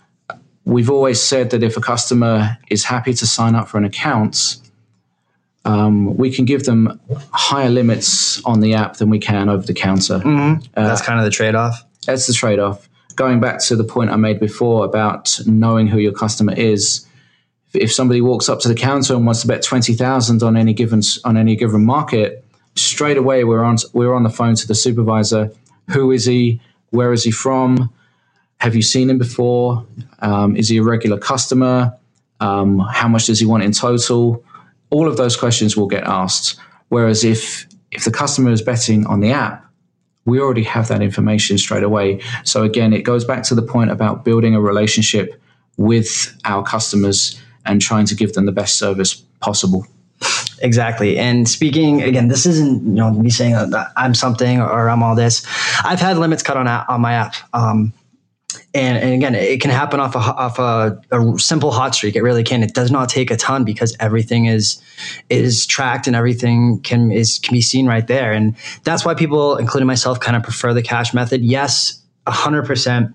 We've always said that if a customer is happy to sign up for an account, um, we can give them higher limits on the app than we can over the counter. that's kind of the trade off. That's the trade off. Going back to the point I made before about knowing who your customer is, if somebody walks up to the counter and wants to bet twenty thousand on any given on any given market, straight away we're on we're on the phone to the supervisor. Who is he? Where is he from? Have you seen him before? Um, is he a regular customer? Um, how much does he want in total? All of those questions will get asked. Whereas if if the customer is betting on the app, we already have that information straight away. So again, it goes back to the point about building a relationship with our customers and trying to give them the best service possible. Exactly. And speaking again, this isn't you know me saying I'm something or I'm all this. I've had limits cut on on my app. Um, and, and again, it can happen off a off a, a simple hot streak. It really can. It does not take a ton because everything is is tracked and everything can is can be seen right there. And that's why people, including myself, kind of prefer the cash method. Yes, hundred percent.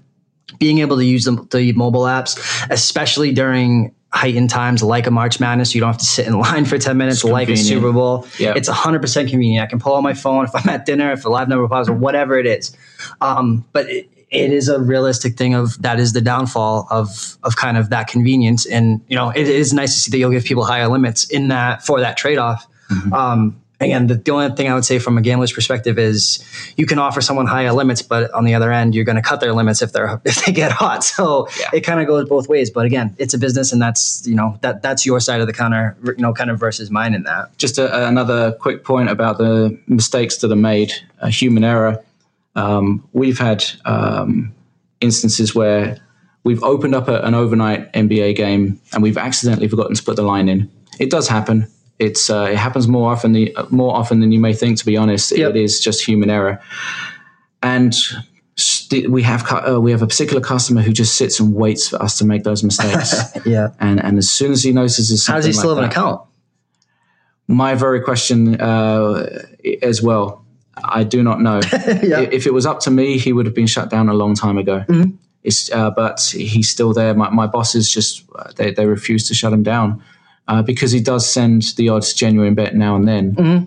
Being able to use the, the mobile apps, especially during heightened times like a March Madness. You don't have to sit in line for 10 minutes like a. Super Bowl. Yep. It's 100% convenient. I can pull out my phone if I'm at dinner, if a live number pops, or whatever it is. Um, but it, it is a realistic thing of that is the downfall of of kind of that convenience. And, you know, it is nice to see that you'll give people higher limits in that for that trade off. Um, again, the, the only thing I would say from a gambler's perspective is you can offer someone higher limits, but on the other end, you're going to cut their limits if they're if they get hot. So Yeah. it kind of goes both ways. But again, it's a business, and that's you know that that's your side of the counter, you know, kind of versus mine in that. just a, another quick point about the mistakes that are made, a human error. Um, we've had um, instances where we've opened up a, an overnight NBA game and we've accidentally forgotten to put the line in. It does happen. It's uh, it happens more often the more often than you may think. To be honest, Yep. it is just human error. And st- we have cu- uh, we have a particular customer who just sits and waits for us to make those mistakes. Yeah. and and as soon as he notices How does he still like have an account? my very question uh, as well. I do not know. Yeah. If it was up to me, he would have been shut down a long time ago. Mm-hmm. It's, uh, but he's still there. My, my bosses just uh, they, they refuse to shut him down uh, because he does send the odd genuine bet now and then. Mm-hmm.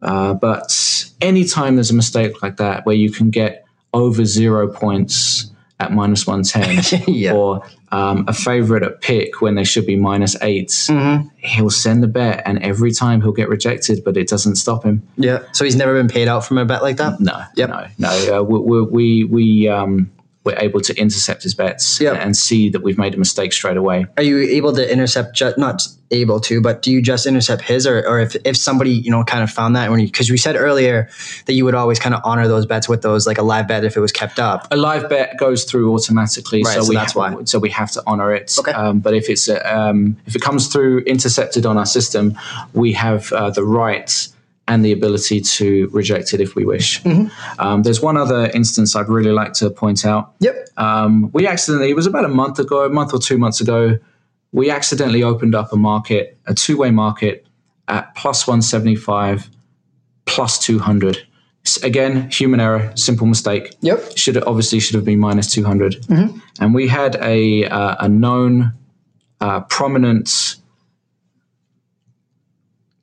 Uh, but anytime there's a mistake like that where you can get over zero points at minus 110 Yeah. or um, a favorite at pick when they should be minus 8 Mm-hmm. he'll send the bet and every time he'll get rejected but it doesn't stop him Yeah. So he's never been paid out from a bet like that. no Yep. no no uh, we we, we um we're able to intercept his bets Yep. and see that we've made a mistake straight away Are you able to intercept? Ju- not able to, but do you just intercept his, or, or if if somebody you know kind of found that when because we said earlier that you would always kind of honor those bets with those like a live bet if it was kept up. a live bet goes through automatically, Right, so, so we that's ha- why. So we have to honor it. Okay. Um, but if it's uh, um, if it comes through intercepted on our system, we have uh, the right and the ability to reject it if we wish. Mm-hmm. Um, there's one other instance I'd really like to point out. Yep. Um, we accidentally, it was about a month ago, a month or two months ago, we accidentally opened up a market, a two way market at plus 175, plus 200. Again, human error, simple mistake Yep. should obviously should have been minus 200 and we had a uh, a known uh, prominent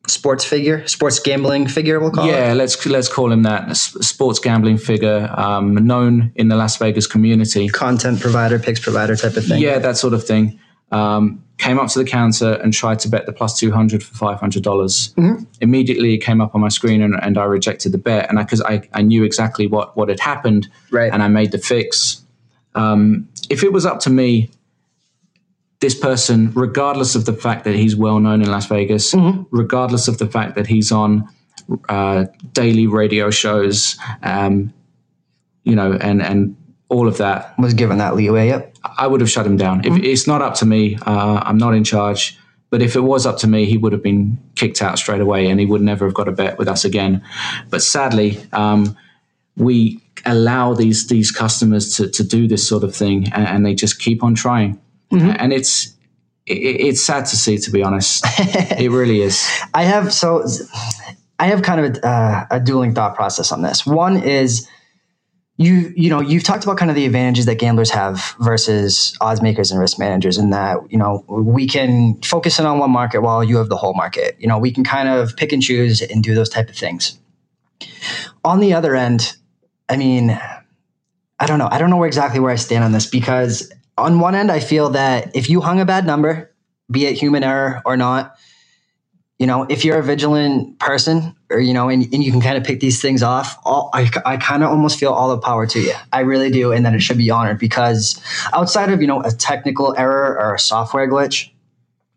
Sports figure, sports gambling figure, we'll call it. yeah let's let's call him that a sports gambling figure um, known in the Las Vegas community Content provider, picks provider type of thing. yeah that sort of thing um, came up to the counter and tried to bet the plus 200 for $500 immediately it came up on my screen and, and I rejected the bet and because I, I knew exactly what what had happened Right. and I made the fix. Um, if it was up to me, this person, regardless of the fact that he's well known in Las Vegas, regardless of the fact that he's on uh, daily radio shows, um, you know, and and all of that, Was given that leeway. Yep. I would have shut him down. If it's not up to me, uh, I'm not in charge. But if it was up to me, he would have been kicked out straight away, and he would never have got a bet with us again. But sadly, um, we allow these these customers to to do this sort of thing, and, and they just keep on trying, and it's. It, it's sad to see, to be honest. it really is. I have so I have kind of a, uh, a dueling thought process on this. One is you you know you've talked about kind of the advantages that gamblers have versus odds makers and risk managers in that you know we can focus in on one market while you have the whole market. You know we can kind of pick and choose and do those type of things. On the other end, I mean, I don't know. I don't know where exactly where I stand on this because on one end, I feel that if you hung a bad number, be it human error or not, you know, if you're a vigilant person or, you know, and, and you can kind of pick these things off, all, I, I kind of almost feel all the power to you. I really do. And that it should be honored because outside of, you know, a technical error or a software glitch,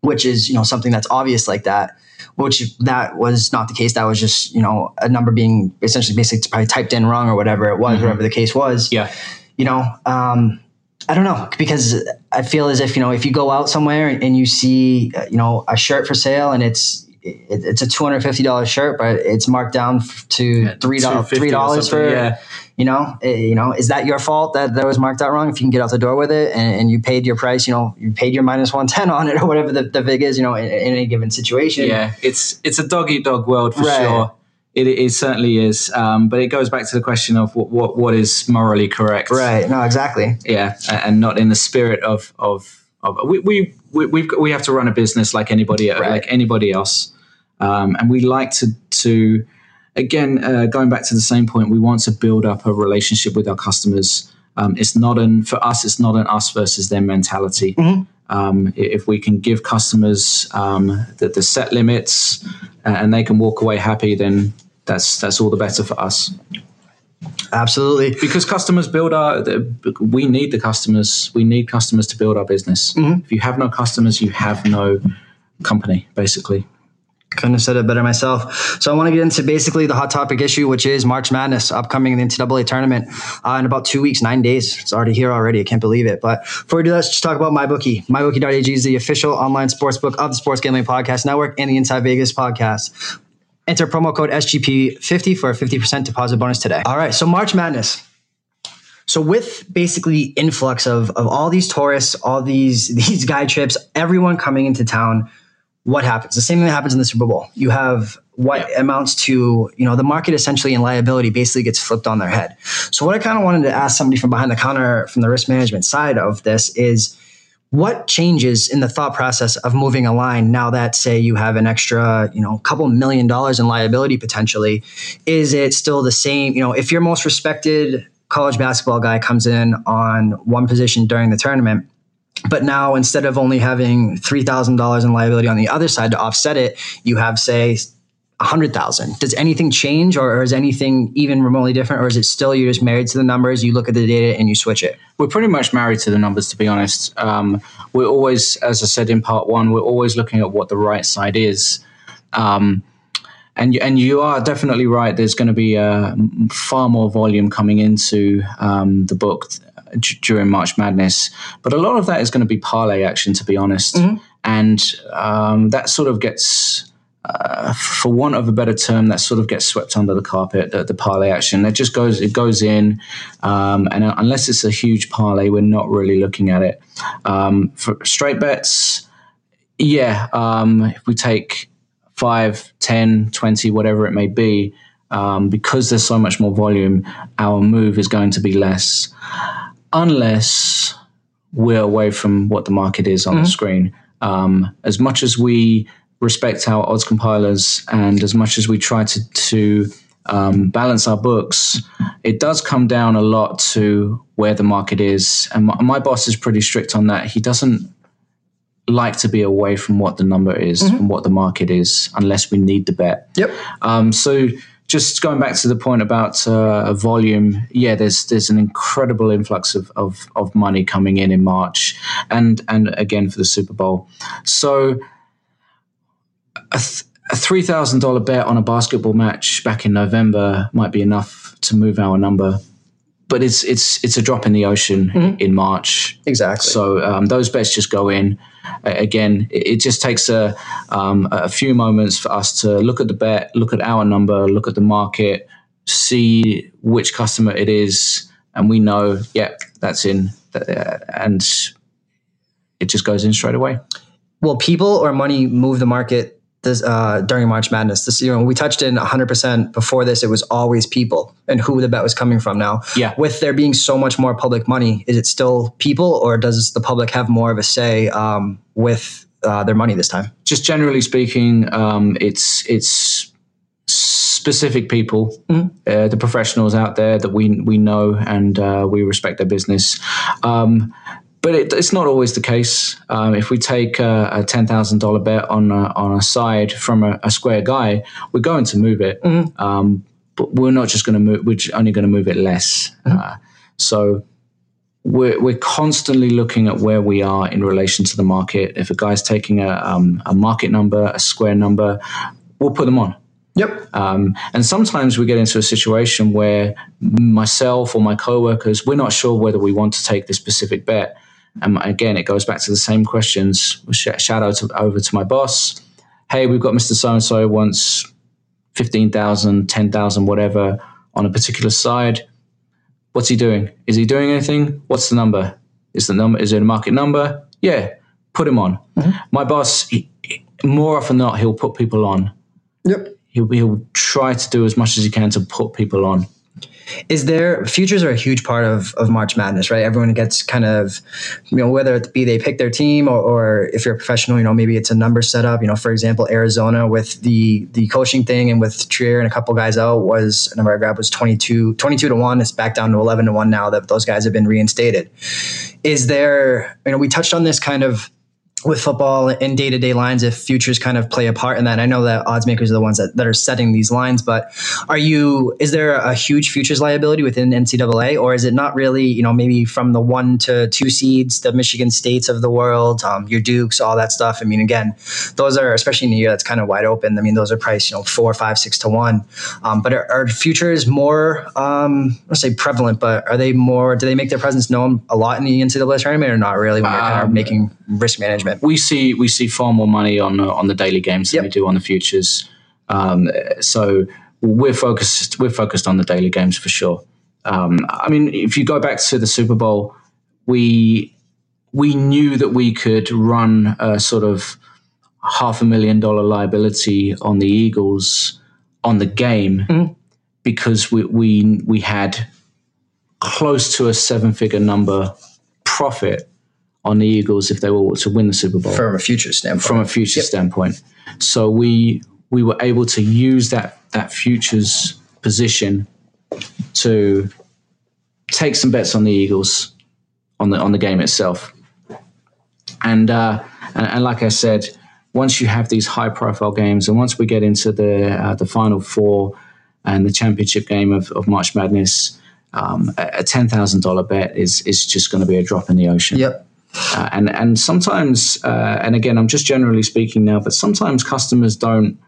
which is, you know, something that's obvious like that, which that was not the case. That was just, you know, a number being essentially basically probably typed in wrong or whatever it was, whatever the case was Yeah. you know, um, I don't know because I feel as if you know if you go out somewhere and, and you see you know a shirt for sale and it's it, it's a two hundred fifty dollars shirt, but it's marked down to three dollars three dollars for yeah. you know eh, you know is that your fault that that was marked out wrong? If you can get out the door with it and, and you paid your price, you know you paid your minus one ten on it or whatever the, the vig is, you know in, in any given situation. Yeah, it's it's a dog eat dog world for Right. sure. It, it certainly is, um, but it goes back to the question of what what, what is morally correct, Right. No. Exactly. Yeah, and not in the spirit of of of we we we we've we have to run a business like anybody Right. like anybody else, um, and we like to to again uh, going back to the same point. We want to build up a relationship with our customers. Um, it's not an for us. It's not an us versus them mentality. Um, if we can give customers um, the, the set limits uh, and they can walk away happy, then that's that's all the better for us Absolutely. because customers build our we need the customers we need customers to build our business if you have no customers you have no company basically Couldn't have said it better myself. So I want to get into basically the hot topic issue, which is March Madness upcoming in the NCAA tournament uh, in about two weeks, nine days. It's already here already. I can't believe it. But before we do that, let's just talk about MyBookie. MyBookie.ag is the official online sports book of the Sports Gambling Podcast Network and the Inside Vegas podcast. Enter promo code SGP50 for a 50% deposit bonus today. All right, so March Madness. So with basically influx of of all these tourists, all these these guy trips, everyone coming into town, what happens? The same thing that happens in the Super Bowl. You have what amounts to, you know, the market essentially in liability basically gets flipped on their head. So what I kind of wanted to ask somebody from behind the counter from the risk management side of this is what changes in the thought process of moving a line now that say you have an extra you know couple million dollars in liability potentially? Is it still the same? You know if your most respected college basketball guy comes in on one position during the tournament but now instead of only having $3000 in liability on the other side to offset it you have say 100000 does anything change or, or is anything even remotely different or is it still you're just married to the numbers you look at the data and you switch it? We're pretty much married to the numbers to be honest. Um, we're always as i said in part one we're always looking at what the right side is. Um, and you, and you are definitely right. There's going to be uh, far more volume coming into um, the book during March Madness, but a lot of that is going to be parlay action, to be honest. And um, that sort of gets, uh, for want of a better term, that sort of gets swept under the carpet. The, the parlay action it just goes, it goes in, um, and unless it's a huge parlay, we're not really looking at it. Um, for straight bets, yeah, um, if we take 5, 10, 20, whatever it may be, um, because there's so much more volume, our move is going to be less. Unless we're away from what the market is on the screen. Um, as much as we respect our odds compilers and as much as we try to, to um, balance our books, it does come down a lot to where the market is. And my, my boss is pretty strict on that. He doesn't like to be away from what the number is, from what the market is, unless we need the bet. yep Um, so just going back to the point about uh, volume, yeah, there's there's an incredible influx of, of, of money coming in in March, and and again for the Super Bowl. So a, th- a three thousand dollar bet on a basketball match back in November might be enough to move our number, but it's it's it's a drop in the ocean in March. exactly So um, those bets just go in. Again, it, it just takes a, um, a few moments for us to look at the bet, look at our number, look at the market, see which customer it is, and we know, yeah, that's in, uh, and it just goes in straight away. will people or money move the market this, uh, during March Madness? This, you know, we touched in 100% before this. It was always people and who the bet was coming from. Now, Yeah. with there being so much more public money, is it still people, or does the public have more of a say um, with uh, their money this time? Just generally speaking, um, it's it's specific people, uh, the professionals out there that we we know and uh, we respect their business. Um, but it, it's not always the case. Um, if we take a, a ten thousand dollar bet on a, on a side from a, a square guy, we're going to move it. Um, but we're not just going to move. We're only going to move it less. Uh, so we're, we're constantly looking at where we are in relation to the market. If a guy's taking a, um, a market number, a square number, we'll put them on. Yep. Um, and sometimes we get into a situation where myself or my coworkers, we're not sure whether we want to take this specific bet. And again, it goes back to the same questions. Sh- shout out to, over to my boss. Hey, we've got Mr. So and so wants 15,000, 10,000, whatever on a particular side. What's he doing? Is he doing anything? What's the number? Is the number? Is it a market number? Yeah, put him on. Mm-hmm. My boss, he- more often than not, he'll put people on Yep. he'll, he'll try to do as much as he can to put people on. Is there futures are a huge part of, of March Madness, right? Everyone gets kind of, you know, whether it be they pick their team or, or if you're a professional, you know, maybe it's a number set up You know, for example, Arizona with the the coaching thing and with Trier and a couple guys out was a number I grabbed was 22, 22 to one. It's back down to eleven to one now that those guys have been reinstated. Is there, you know, we touched on this kind of with football and day to day lines if futures kind of play a part in that. I know that odds makers are the ones that, that are setting these lines, but are you, is there a huge futures liability within NCAA or is it not really, you know, maybe from the one to two seeds, the Michigan States of the world, um, your Dukes, all that stuff? I mean, again, those are, especially in a year that's kind of wide open. I mean, those are priced, you know, four, five, six to one. Um, but are, are, futures more, um, let's say prevalent, but are they more, do they make their presence known a lot in the NCAA tournament or not really when you're kind of um, making risk management? We see we see far more money on on the daily games than yep. we do on the futures. Um, so we're focused we're focused on the daily games for sure. Um, I mean, if you go back to the Super Bowl, we we knew that we could run a sort of half a million dollar liability on the Eagles on the game mm-hmm. because we, we we had close to a seven figure number profit on the Eagles if they were to win the Super Bowl from a future standpoint. From a future yep. standpoint, so we we were able to use that that futures position to take some bets on the Eagles on the on the game itself, and uh, and, and like I said, once you have these high profile games, and once we get into the uh, the final four and the championship game of, of March Madness, um, a ten thousand dollar bet is is just going to be a drop in the ocean. Yep. Uh, and and sometimes, uh, and again, I'm just generally speaking now, but sometimes customers don't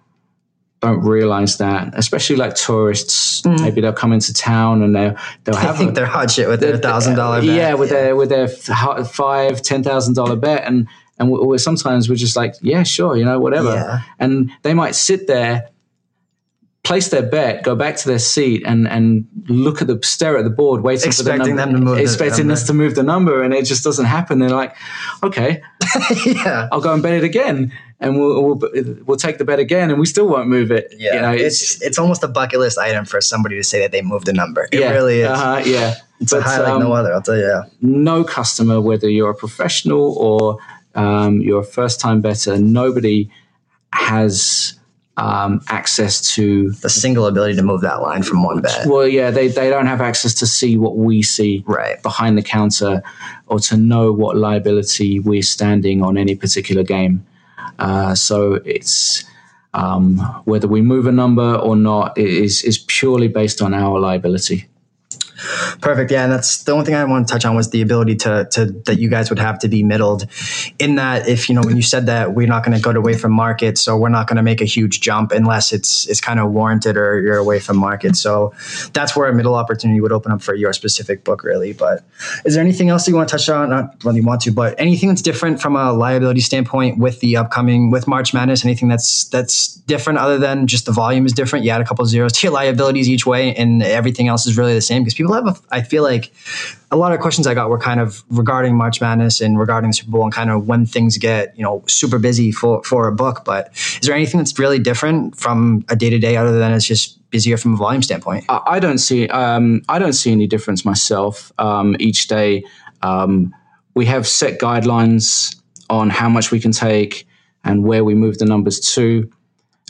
don't realize that, especially like tourists. Mm. Maybe they'll come into town and they'll they'll have I think a, they're hot shit with their thousand dollar bet. Yeah, with yeah. their with their five ten thousand dollar bet, and and we're, sometimes we're just like, yeah, sure, you know, whatever. Yeah. And they might sit there place their bet, go back to their seat, and and look at the stare at the board, waiting expecting for the number, them to move, expecting us to move the number, and it just doesn't happen. They're like, okay, yeah, I'll go and bet it again, and we'll, we'll we'll take the bet again, and we still won't move it. Yeah, you know, it's, it's, it's almost a bucket list item for somebody to say that they moved a number. It yeah, really is. Uh-huh, yeah, it's but, a high like um, no other. I'll tell you. Yeah. No customer, whether you're a professional or um, you're a first time bettor, nobody has um, access to the single ability to move that line from one bet. Well, yeah, they, they don't have access to see what we see right. behind the counter or to know what liability we're standing on any particular game. Uh, so it's um, whether we move a number or not is is purely based on our liability. Perfect. Yeah, and that's the only thing I want to touch on was the ability to to that you guys would have to be middled. In that, if you know, when you said that we're not going to go away from market, so we're not going to make a huge jump unless it's it's kind of warranted or you're away from market. So that's where a middle opportunity would open up for your specific book, really. But is there anything else you want to touch on? Not when you want to, but anything that's different from a liability standpoint with the upcoming with March Madness? Anything that's that's different other than just the volume is different? You add a couple zeros to your liabilities each way, and everything else is really the same because people I feel like a lot of questions I got were kind of regarding March Madness and regarding the Super Bowl and kind of when things get, you know, super busy for, for a book. But is there anything that's really different from a day to day other than it's just busier from a volume standpoint? I don't see, um, I don't see any difference myself. Um, each day, um, we have set guidelines on how much we can take and where we move the numbers to.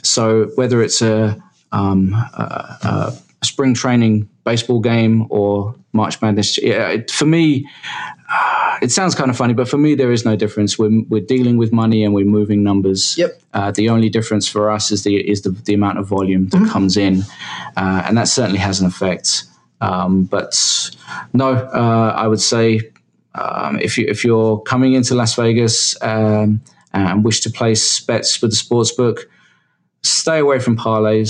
So whether it's a, um, a spring training baseball game or March Madness. Yeah, for me, it sounds kind of funny, but for me, there is no difference. We're, we're dealing with money and we're moving numbers. Yep. Uh, the only difference for us is the is the, the amount of volume that mm-hmm. comes in, uh, and that certainly has an effect. Um, but no, uh, I would say um, if you if you're coming into Las Vegas um, and wish to place bets with the sports book stay away from parlays.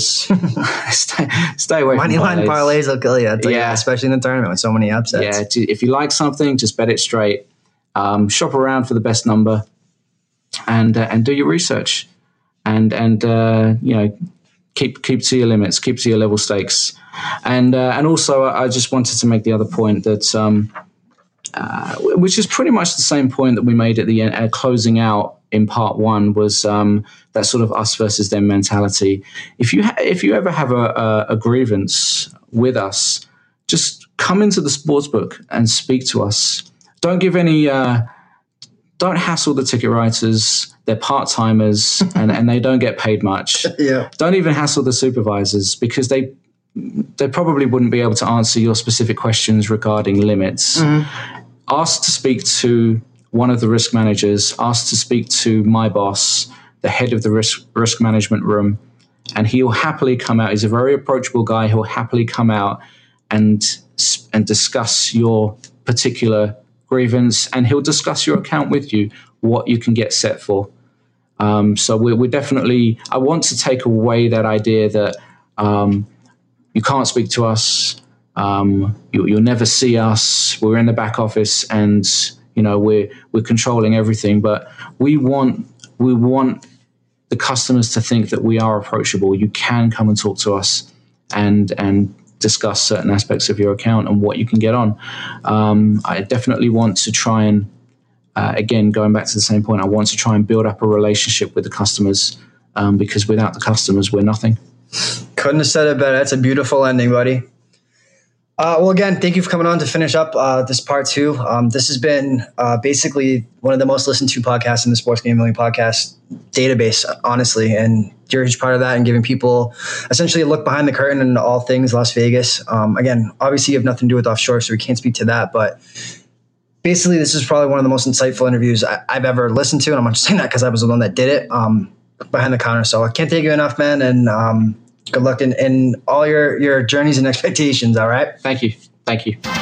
stay, stay away Money from parlays. line parlays will kill you. yeah. You, especially in the tournament with so many upsets. Yeah, if you like something, just bet it straight. Um, shop around for the best number, and uh, and do your research, and and uh, you know keep keep to your limits, keep to your level stakes, and uh, and also I just wanted to make the other point that. Um, uh, which is pretty much the same point that we made at the end, uh, closing out in part one was um, that sort of us versus them mentality. If you ha- if you ever have a, a, a grievance with us, just come into the sports book and speak to us. Don't give any. Uh, don't hassle the ticket writers. They're part timers and, and they don't get paid much. Yeah. Don't even hassle the supervisors because they they probably wouldn't be able to answer your specific questions regarding limits. Ask to speak to one of the risk managers. Ask to speak to my boss, the head of the risk risk management room, and he'll happily come out. He's a very approachable guy. He'll happily come out and and discuss your particular grievance, and he'll discuss your account with you, what you can get set for. Um, so we're, we're definitely. I want to take away that idea that um, you can't speak to us. Um, you, you'll never see us. We're in the back office, and you know we're we're controlling everything. But we want we want the customers to think that we are approachable. You can come and talk to us, and and discuss certain aspects of your account and what you can get on. Um, I definitely want to try and uh, again going back to the same point. I want to try and build up a relationship with the customers um, because without the customers, we're nothing. Couldn't have said it better. That's a beautiful ending, buddy. Uh, well, again, thank you for coming on to finish up uh, this part two. Um, this has been uh, basically one of the most listened to podcasts in the Sports Gambling Podcast database, honestly. And you're a huge part of that and giving people essentially a look behind the curtain into all things Las Vegas. Um, again, obviously, you have nothing to do with offshore, so we can't speak to that. But basically, this is probably one of the most insightful interviews I, I've ever listened to. And I'm not just saying that because I was the one that did it um, behind the counter. So I can't thank you enough, man. And um, good luck in, in all your, your journeys and expectations. All right. Thank you. Thank you.